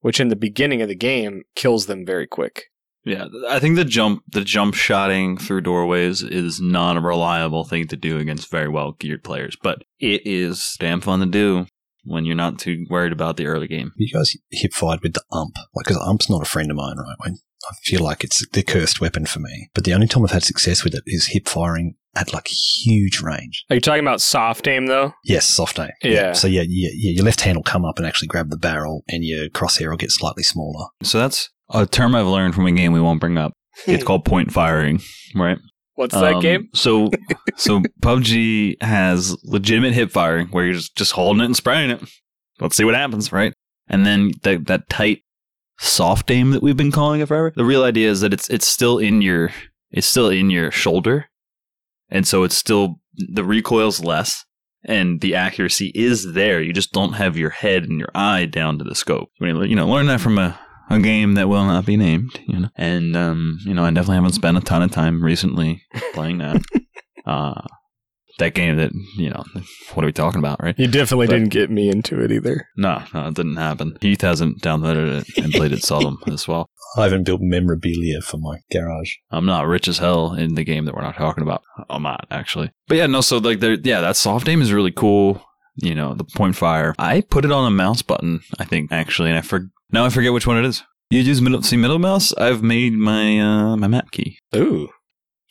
which in the beginning of the game kills them very quick. Yeah, I think the jump the jump shotting through doorways is not a reliable thing to do against very well geared players, but it is damn fun to do when you're not too worried about the early game. You guys hip fired with the ump. Like, because ump's not a friend of mine, right? When I feel like it's the cursed weapon for me. But the only time I've had success with it is hip firing at like huge range. Are you talking about soft aim though? Yes, soft aim. Yeah. So yeah, yeah, yeah, your left hand will come up and actually grab the barrel, and your crosshair will get slightly smaller. So that's a term I've learned from a game we won't bring up. It's called point firing, right? What's that Um, game? So, so PUBG has legitimate hip firing where you're just, just holding it and spraying it. Let's see what happens, right? And then that that tight soft aim that we've been calling it forever. The real idea is that it's it's still in your it's still in your shoulder, and so it's still the recoil's less. And the accuracy is there. You just don't have your head and your eye down to the scope. I mean, you know, learn that from a, a game that will not be named. You know, and um, you know, I definitely haven't spent a ton of time recently playing that. uh, that game that you know, what are we talking about, right? You definitely But- didn't get me into it either. No, no, it didn't happen. Heath hasn't downloaded it and played it seldom as well. I haven't built memorabilia for my garage. I'm not rich as hell in the game that we're not talking about. I'm not actually, but yeah, no. So like, there, yeah, that soft aim is really cool. You know, the point fire. I put it on a mouse button. I think actually, and I for now I forget which one it is. You use middle, see middle mouse. I've made my uh, my map key. Ooh,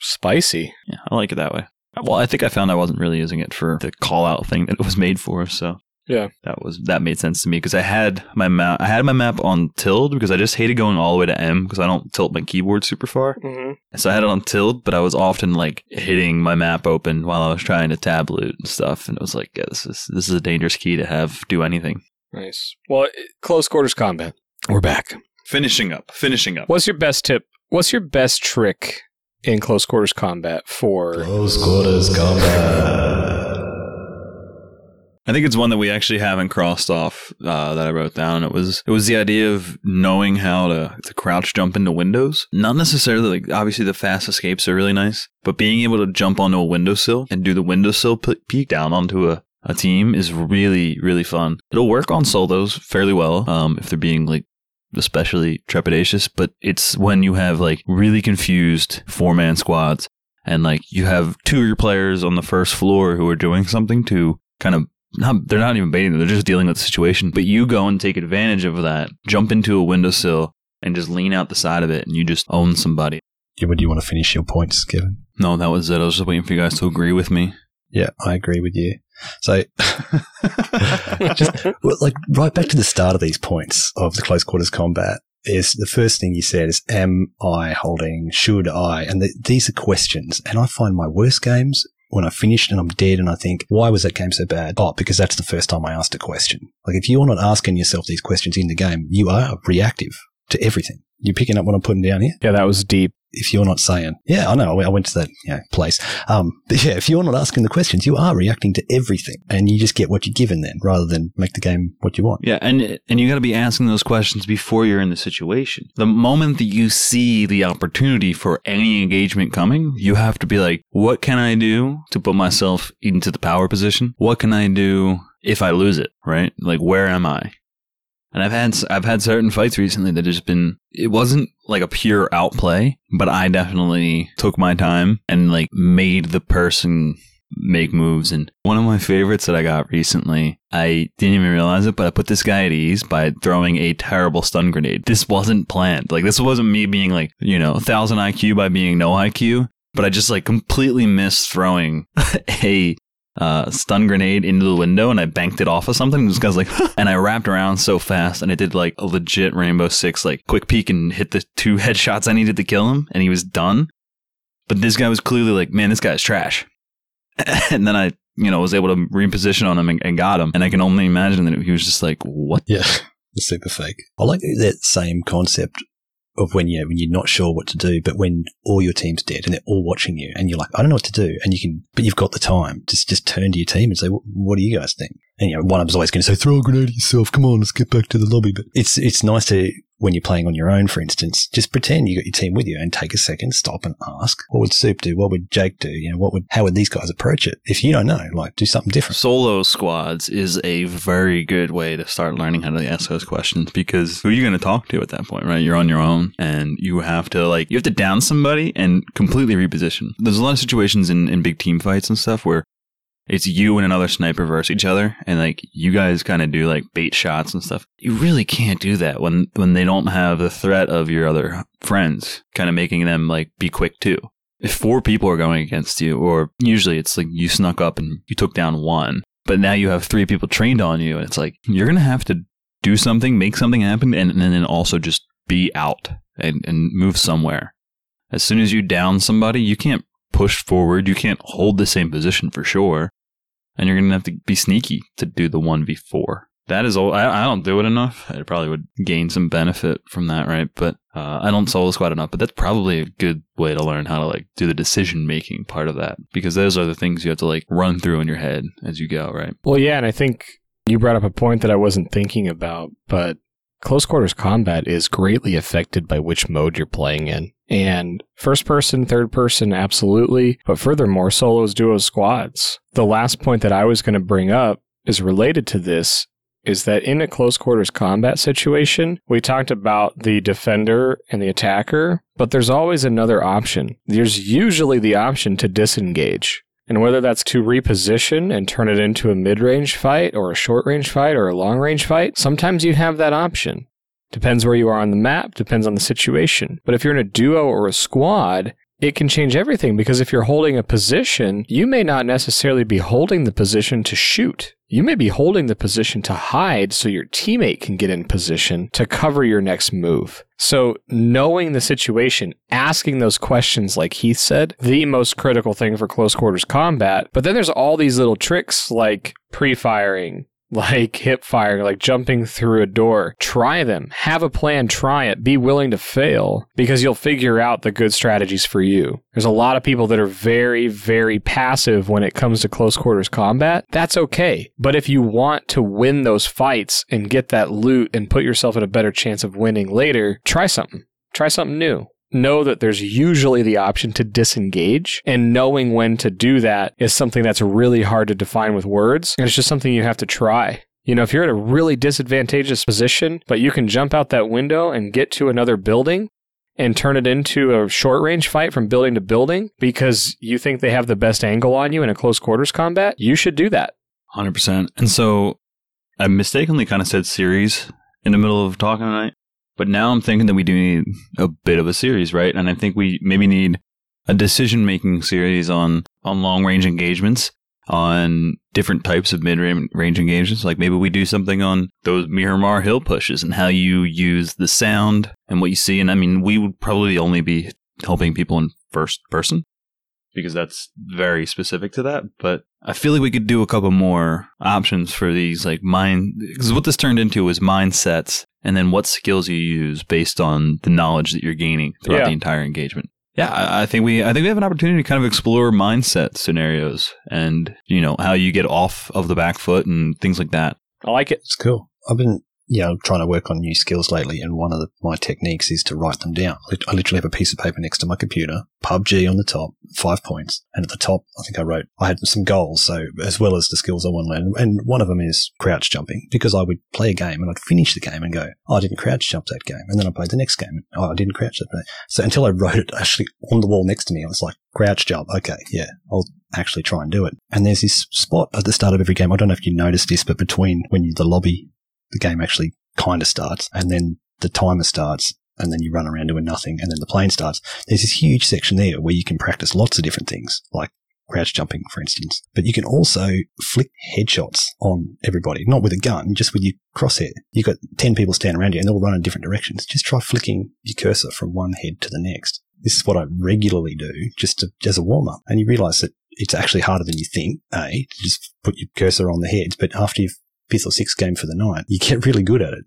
spicy. Yeah, I like it that way. Well, I think I found I wasn't really using it for the call out thing that it was made for. So Yeah. that was that made sense to me because I had my map. I had my map on tilt because I just hated going all the way to M because I don't tilt my keyboard super far. Mm-hmm. So I had it on tilt, but I was often like hitting my map open while I was trying to tab loot and stuff, and it was like, yeah, this is this is a dangerous key to have do anything. Nice. Well, close quarters combat. We're back. Finishing up, finishing up. What's your best tip? What's your best trick in close quarters combat for? Close quarters combat. I think it's one that we actually haven't crossed off uh, that I wrote down. It was it was the idea of knowing how to, to crouch jump into windows. Not necessarily like obviously the fast escapes are really nice, but being able to jump onto a windowsill and do the windowsill p- peek down onto a, a team is really really fun. It'll work on solos fairly well um, if they're being like especially trepidatious, but it's when you have like really confused four man squads and like you have two of your players on the first floor who are doing something to kind of not they're not even baiting them, they're just dealing with the situation. But you go and take advantage of that, jump into a windowsill and just lean out the side of it and you just own somebody. Yeah, but do you want to finish your points, Kevin? No, that was it. I was just waiting for you guys to agree with me. Yeah, I agree with you. So, just well, like right back to the start of these points of the close quarters combat is the first thing you said is, "Am I holding? Should I?" And the, these are questions. And I find my worst games when I finished and I'm dead and I think, why was that game so bad? Oh, because that's the first time I asked a question. Like if you're not asking yourself these questions in the game, you are reactive to everything. You're picking up what I'm putting down here. Yeah, that was deep. If you're not saying, yeah, I know, I went to that you know, place. Um, but yeah, if you're not asking the questions, you are reacting to everything and you just get what you're given then rather than make the game what you want. Yeah, and and you got to be asking those questions before you're in the situation. The moment that you see the opportunity for any engagement coming, you have to be like, what can I do to put myself into the power position? What can I do if I lose it, right? Like where am I? And I've had I've had certain fights recently that just been it wasn't like a pure outplay, but I definitely took my time and like made the person make moves. And one of my favorites that I got recently, I didn't even realize it, but I put this guy at ease by throwing a terrible stun grenade. This wasn't planned. Like this wasn't me being like, you know, thousand IQ by being no IQ. But I just like completely missed throwing a uh, stun grenade into the window and I banked it off of something. And this guy's like, and I wrapped around so fast and I did like a legit Rainbow Six, like quick peek and hit the two headshots I needed to kill him and he was done. But this guy was clearly like, man, this guy's trash. and then I, you know, was able to reposition on him and, and got him. And I can only imagine that he was just like, what? Yeah. Super fake. I like that same concept of when you when you're not sure what to do, but when all your team's dead and they're all watching you, and you're like, I don't know what to do, and you can, but you've got the time. Just just turn to your team and say, what, do you guys think? And you know, one of them's always going to say, throw a grenade at yourself. Come on, let's get back to the lobby. But it's it's nice to when you're playing on your own, for instance, just pretend you got your team with you and take a second, stop and ask, what would Soup do? What would Jake do? You know, what would, how would these guys approach it? If you don't know, like do something different. Solo squads is a very good way to start learning how to ask those questions because who are you going to talk to at that point, right? You're on your own and you have to like, you have to down somebody and completely reposition. There's a lot of situations in, in big team fights and stuff where it's you and another sniper versus each other and like you guys kind of do like bait shots and stuff. You really can't do that when when they don't have the threat of your other friends kind of making them like be quick too. If four people are going against you or usually it's like you snuck up and you took down one but now you have three people trained on you and it's like you're gonna have to do something make something happen and, and then also just be out and, and move somewhere. As soon as you down somebody you can't push forward you can't hold the same position for sure and you're going to have to be sneaky to do the 1v4. That is all. I, I don't do it enough. I probably would gain some benefit from that, right? But uh, I don't solo squad enough. But that's probably a good way to learn how to like do the decision making part of that because those are the things you have to like run through in your head as you go, right? Well, yeah, and I think you brought up a point that I wasn't thinking about, but close quarters combat is greatly affected by which mode you're playing in. And first person, third person, absolutely. But furthermore, solos, duos, squads. The last point that I was going to bring up is related to this is that in a close quarters combat situation, we talked about the defender and the attacker, but there's always another option. There's usually the option to disengage. And whether that's to reposition and turn it into a mid range fight or a short range fight or a long range fight, sometimes you have that option. Depends where you are on the map, depends on the situation. But if you're in a duo or a squad, it can change everything because if you're holding a position, you may not necessarily be holding the position to shoot. You may be holding the position to hide so your teammate can get in position to cover your next move. So, knowing the situation, asking those questions, like Heath said, the most critical thing for close quarters combat. But then there's all these little tricks like pre firing, like hip fire, like jumping through a door. Try them. Have a plan, try it. Be willing to fail because you'll figure out the good strategies for you. There's a lot of people that are very, very passive when it comes to close quarters combat. That's okay. But if you want to win those fights and get that loot and put yourself in a better chance of winning later, try something. Try something new know that there's usually the option to disengage and knowing when to do that is something that's really hard to define with words. And it's just something you have to try. You know, if you're in a really disadvantageous position, but you can jump out that window and get to another building and turn it into a short range fight from building to building because you think they have the best angle on you in a close quarters combat, you should do that. 100%. And so I mistakenly kind of said series in the middle of talking tonight. But now I'm thinking that we do need a bit of a series, right? And I think we maybe need a decision making series on on long range engagements, on different types of mid range engagements. Like maybe we do something on those Miramar hill pushes and how you use the sound and what you see. And I mean, we would probably only be helping people in first person because that's very specific to that. But I feel like we could do a couple more options for these like mind because what this turned into was mindsets and then what skills you use based on the knowledge that you're gaining throughout Yeah. the entire engagement. Yeah, I, I think we I think we have an opportunity to kind of explore mindset scenarios and you know how you get off of the back foot and things like that. I like it. It's cool. I've been, you know, trying to work on new skills lately, and one of the, my techniques is to write them down. I literally have a piece of paper next to my computer, PUBG on the top, five points, and at the top, I think I wrote I had some goals, so as well as the skills I want to learn, and one of them is crouch jumping because I would play a game and I'd finish the game and go, oh, I didn't crouch jump that game, and then I played the next game, oh, I didn't crouch that. So until I wrote it actually on the wall next to me, I was like, crouch jump, okay, yeah, I'll actually try and do it. And there's this spot at the start of every game. I don't know if you noticed this, but between when you the lobby, the game actually kind of starts, and then the timer starts, and then you run around doing nothing, and then the plane starts. There's this huge section there where you can practice lots of different things, like crouch jumping, for instance. But you can also flick headshots on everybody, not with a gun, just with your crosshair. You've got 10 people standing around you and they'll run in different directions. Just try flicking your cursor from one head to the next. This is what I regularly do just to, as a warm up. And you realize that it's actually harder than you think, A, to just put your cursor on the heads. But after your fifth or sixth game for the night, you get really good at it.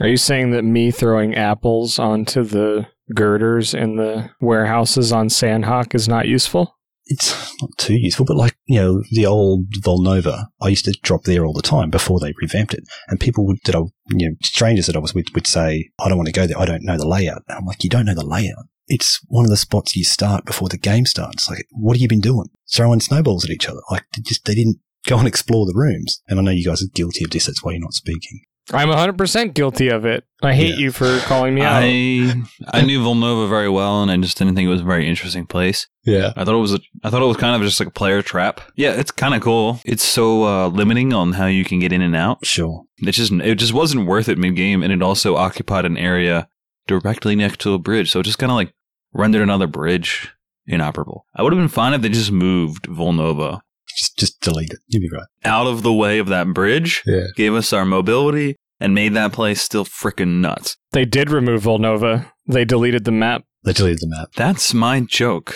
Are you saying that me throwing apples onto the girders in the warehouses on Sanhok is not useful? it's not too useful, but like, you know, the old Volnova, I used to drop there all the time before they revamped it. And people would, that I, you know, strangers that I was with would say, I don't want to go there. I don't know the layout. And I'm like, you don't know the layout. It's one of the spots you start before the game starts. Like, what have you been doing? Throwing snowballs at each other. Like, they just, they didn't go and explore the rooms. And I know you guys are guilty of this. That's why you're not speaking. I'm 100% guilty of it. I hate Yeah. you for calling me out. I I knew Volnova very well, and I just didn't think it was a very interesting place. Yeah. I thought it was a, I thought it was kind of just like a player trap. Yeah, it's kind of cool. It's so uh, limiting on how you can get in and out. Sure. It just it just wasn't worth it mid game, and it also occupied an area directly next to a bridge, so it just kind of like rendered another bridge inoperable. I would have been fine if they just moved Volnova Just, just delete it. You'll be right. out of the way of that bridge, Yeah. gave us our mobility, and made that place still freaking nuts. They did remove Volnova. They deleted the map. They deleted the map. That's my joke.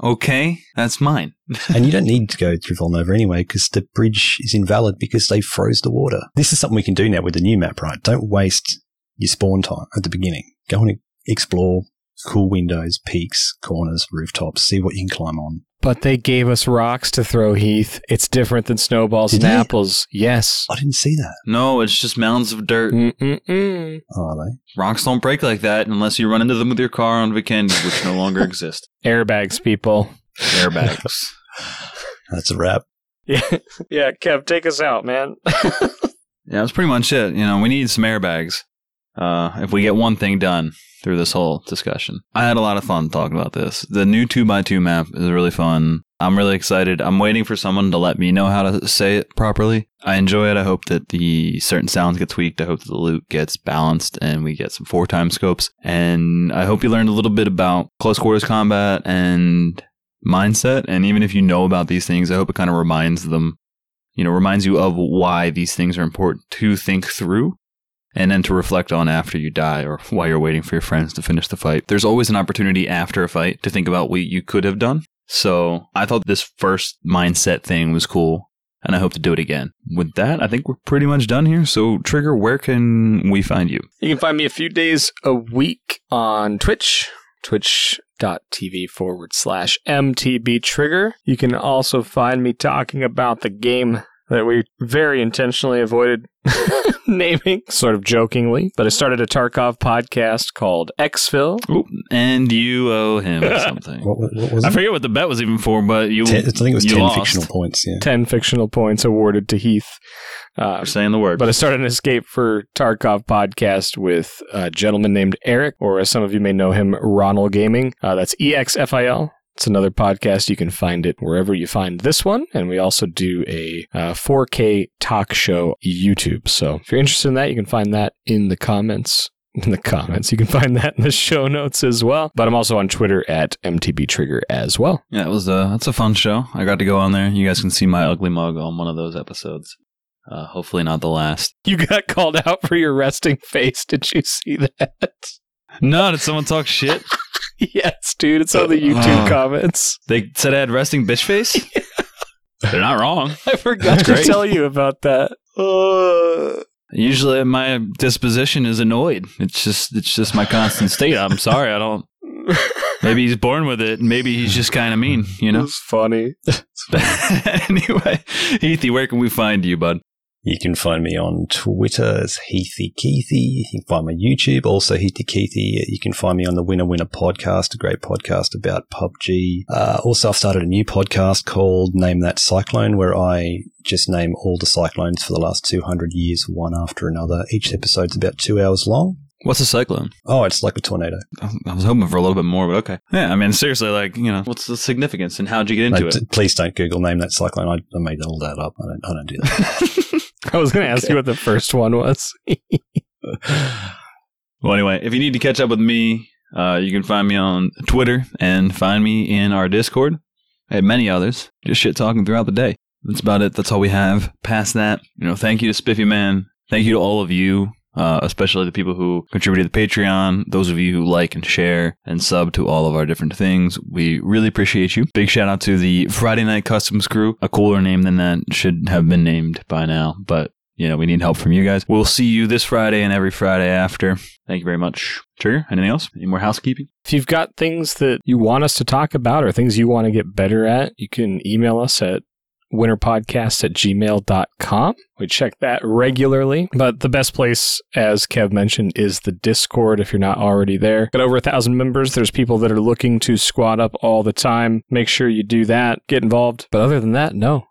Okay, that's mine. and you don't need to go through Volnova anyway because the bridge is invalid because they froze the water. This is something we can do now with the new map, right? Don't waste your spawn time at the beginning. Go and explore cool windows, peaks, corners, rooftops, see what you can climb on. But they gave us rocks to throw, Heath. It's different than snowballs Did and they? apples. Yes. I didn't see that. No, it's just mounds of dirt. Mm-mm-mm. Oh, are they? Rocks don't break like that unless you run into them with your car on Vikendi, which no longer exist. Airbags, people. Airbags. That's a wrap. Yeah, yeah. Kev, take us out, man. yeah, that's pretty much it. You know, we need some airbags. Uh, if we get one thing done through this whole discussion, I had a lot of fun talking about this. The new two x two map is really fun. I'm really excited. I'm waiting for someone to let me know how to say it properly. I enjoy it. I hope that the certain sounds get tweaked. I hope that the loot gets balanced and we get some four time scopes. And I hope you learned a little bit about close quarters combat and mindset. And even if you know about these things, I hope it kind of reminds them, you know, reminds you of why these things are important to think through and then to reflect on after you die or while you're waiting for your friends to finish the fight. There's always an opportunity after a fight to think about what you could have done. So I thought this first mindset thing was cool. And I hope to do it again. With that, I think we're pretty much done here. So, Trigger, where can we find you? You can find me a few days a week on Twitch, twitch.tv forward slash MTB Trigger. You can also find me talking about the game that we very intentionally avoided naming, sort of jokingly. But I started a Tarkov podcast called Exfil. Oop, and you owe him something. What, what, what was I it? forget what the bet was even for, but you. Ten, I think it was 10 lost. fictional points. Yeah. 10 fictional points awarded to Heath. Uh, For saying the word. But I started an Escape from Tarkov podcast with a gentleman named Eric, or as some of you may know him, Ronald Gaming. Uh, that's E X F I L. It's another podcast. You can find it wherever you find this one. And we also do a uh, 4K talk show YouTube. So if you're interested in that, you can find that in the comments. In the comments. You can find that in the show notes as well. But I'm also on Twitter at MTB Trigger as well. Yeah, it was a that's a fun show. I got to go on there. You guys can see my ugly mug on one of those episodes. Uh, hopefully not the last. You got called out for your resting face. Did you see that? No, did someone talk shit? yes, dude. It's on the YouTube Oh. comments. They said I had resting bitch face. They're not wrong. I forgot That's to great. tell you about that. Uh, Usually, my disposition is annoyed. It's just, it's just my constant state. I'm sorry, I don't. Maybe he's born with it. Maybe he's just kind of mean, you know. was funny. anyway, Heathy, where can we find you, bud? You can find me on Twitter as Heathy Keithy. You can find my YouTube, also Heathy Keithy. You can find me on the Winner Winner podcast, a great podcast about PUBG. Uh, also, I've started a new podcast called Name That Cyclone, where I just name all the cyclones for the last 200 years, one after another. Each episode's about two hours long. What's a cyclone? Oh, it's like a tornado. I was hoping for a little bit more, but okay. Yeah, I mean, seriously, like, you know, what's the significance and how'd you get into Like, it? t- please don't Google Name That Cyclone. I, I made all that up. I don't, I don't do that. I was going to ask you what the first one was. Well, anyway, if you need to catch up with me, uh, you can find me on Twitter and find me in our Discord. I have many others, just shit talking throughout the day. That's about it. That's all we have. Past that, you know, thank you to Spiffy Man. Thank you to all of you, uh, especially the people who contribute to the Patreon. Those of you who like and share and sub to all of our different things. We really appreciate you. Big shout out to the Friday Night Customs crew. A cooler name than that should have been named by now, but you know, we need help from you guys. We'll see you this Friday and every Friday after. Thank you very much. Trigger, anything else? Any more housekeeping? If you've got things that you want us to talk about or things you want to get better at, you can email us at winterpodcast at gmail.com. We check that regularly. But the best place, as Kev mentioned, is the Discord if you're not already there. Got over a thousand members. There's people that are looking to squad up all the time. Make sure you do that. Get involved. But other than that, no.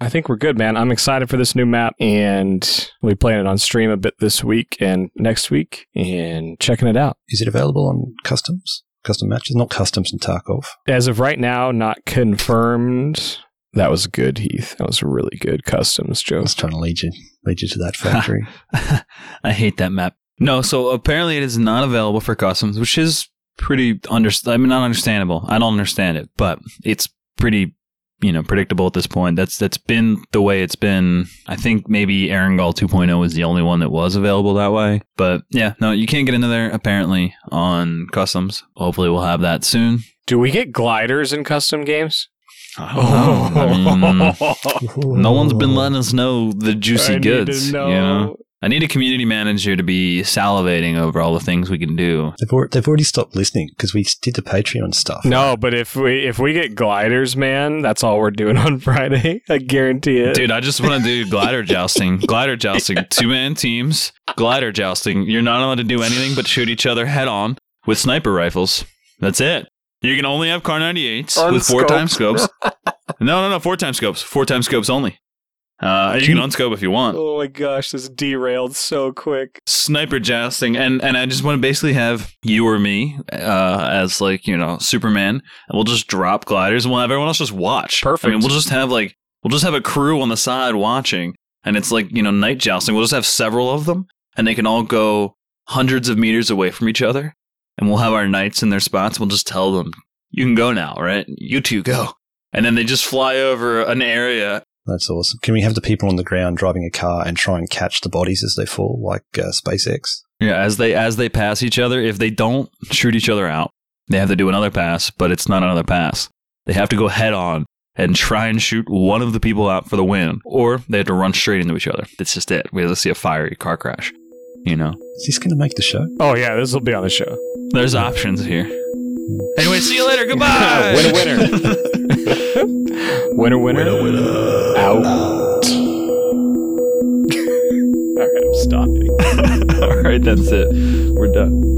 I think we're good, man. I'm excited for this new map, and we playing it on stream a bit this week and next week, and checking it out. Is it available on customs? Custom matches? Not customs and Tarkov. As of right now, not confirmed. That was good, Heath. That was really good customs, I Joe. was trying to lead you, lead you to that factory. I hate that map. No, so apparently it is not available for customs, which is pretty under. I mean, not understandable. I don't understand it, but it's pretty, you know, predictable at this point. That's that's been the way it's been. I think maybe Erangel 2.0 was the only one that was available that way. But yeah, no, you can't get into there apparently on customs. Hopefully, we'll have that soon. Do we get gliders in custom games? I. I mean, no one's been letting us know the juicy I need to goods. know. You know, I need a community manager to be salivating over all the things we can do. they've, already, they've already stopped listening because we did the Patreon stuff. No, but if we if we get gliders, man, that's all we're doing on Friday. I guarantee it. Dude, I just want to do glider jousting. Glider jousting. Two man teams. Glider jousting. You're not allowed to do anything but shoot each other head on with sniper rifles. That's it. You can only have Kar98s with four time scopes. no, no, no. Four time scopes. Four time scopes only. Uh, you can unscope if you want. Oh my gosh, this derailed so quick. Sniper jousting, and and I just want to basically have you or me uh, as like you know Superman, and we'll just drop gliders, and we'll have everyone else just watch. Perfect. I mean, we'll just have like we'll just have a crew on the side watching, and it's like you know night jousting. We'll just have several of them, and they can all go hundreds of meters away from each other, and we'll have our knights in their spots. We'll just tell them, "You can go now, right? You two go." And then they just fly over an area That's awesome. Can we have the people on the ground driving a car and try and catch the bodies as they fall, like uh, SpaceX? Yeah, as they as they pass each other, if they don't shoot each other out, they have to do another pass, but it's not another pass. They have to go head on and try and shoot one of the people out for the win, or they have to run straight into each other. That's just it. We have to see a fiery car crash. You know, Is this going to make the show? Oh yeah, this will be on the show. there's options here. Anyway, see you later. Goodbye. winner, winner. winner, winner. winner. Out. All right, I'm stopping. All right, that's it. We're done.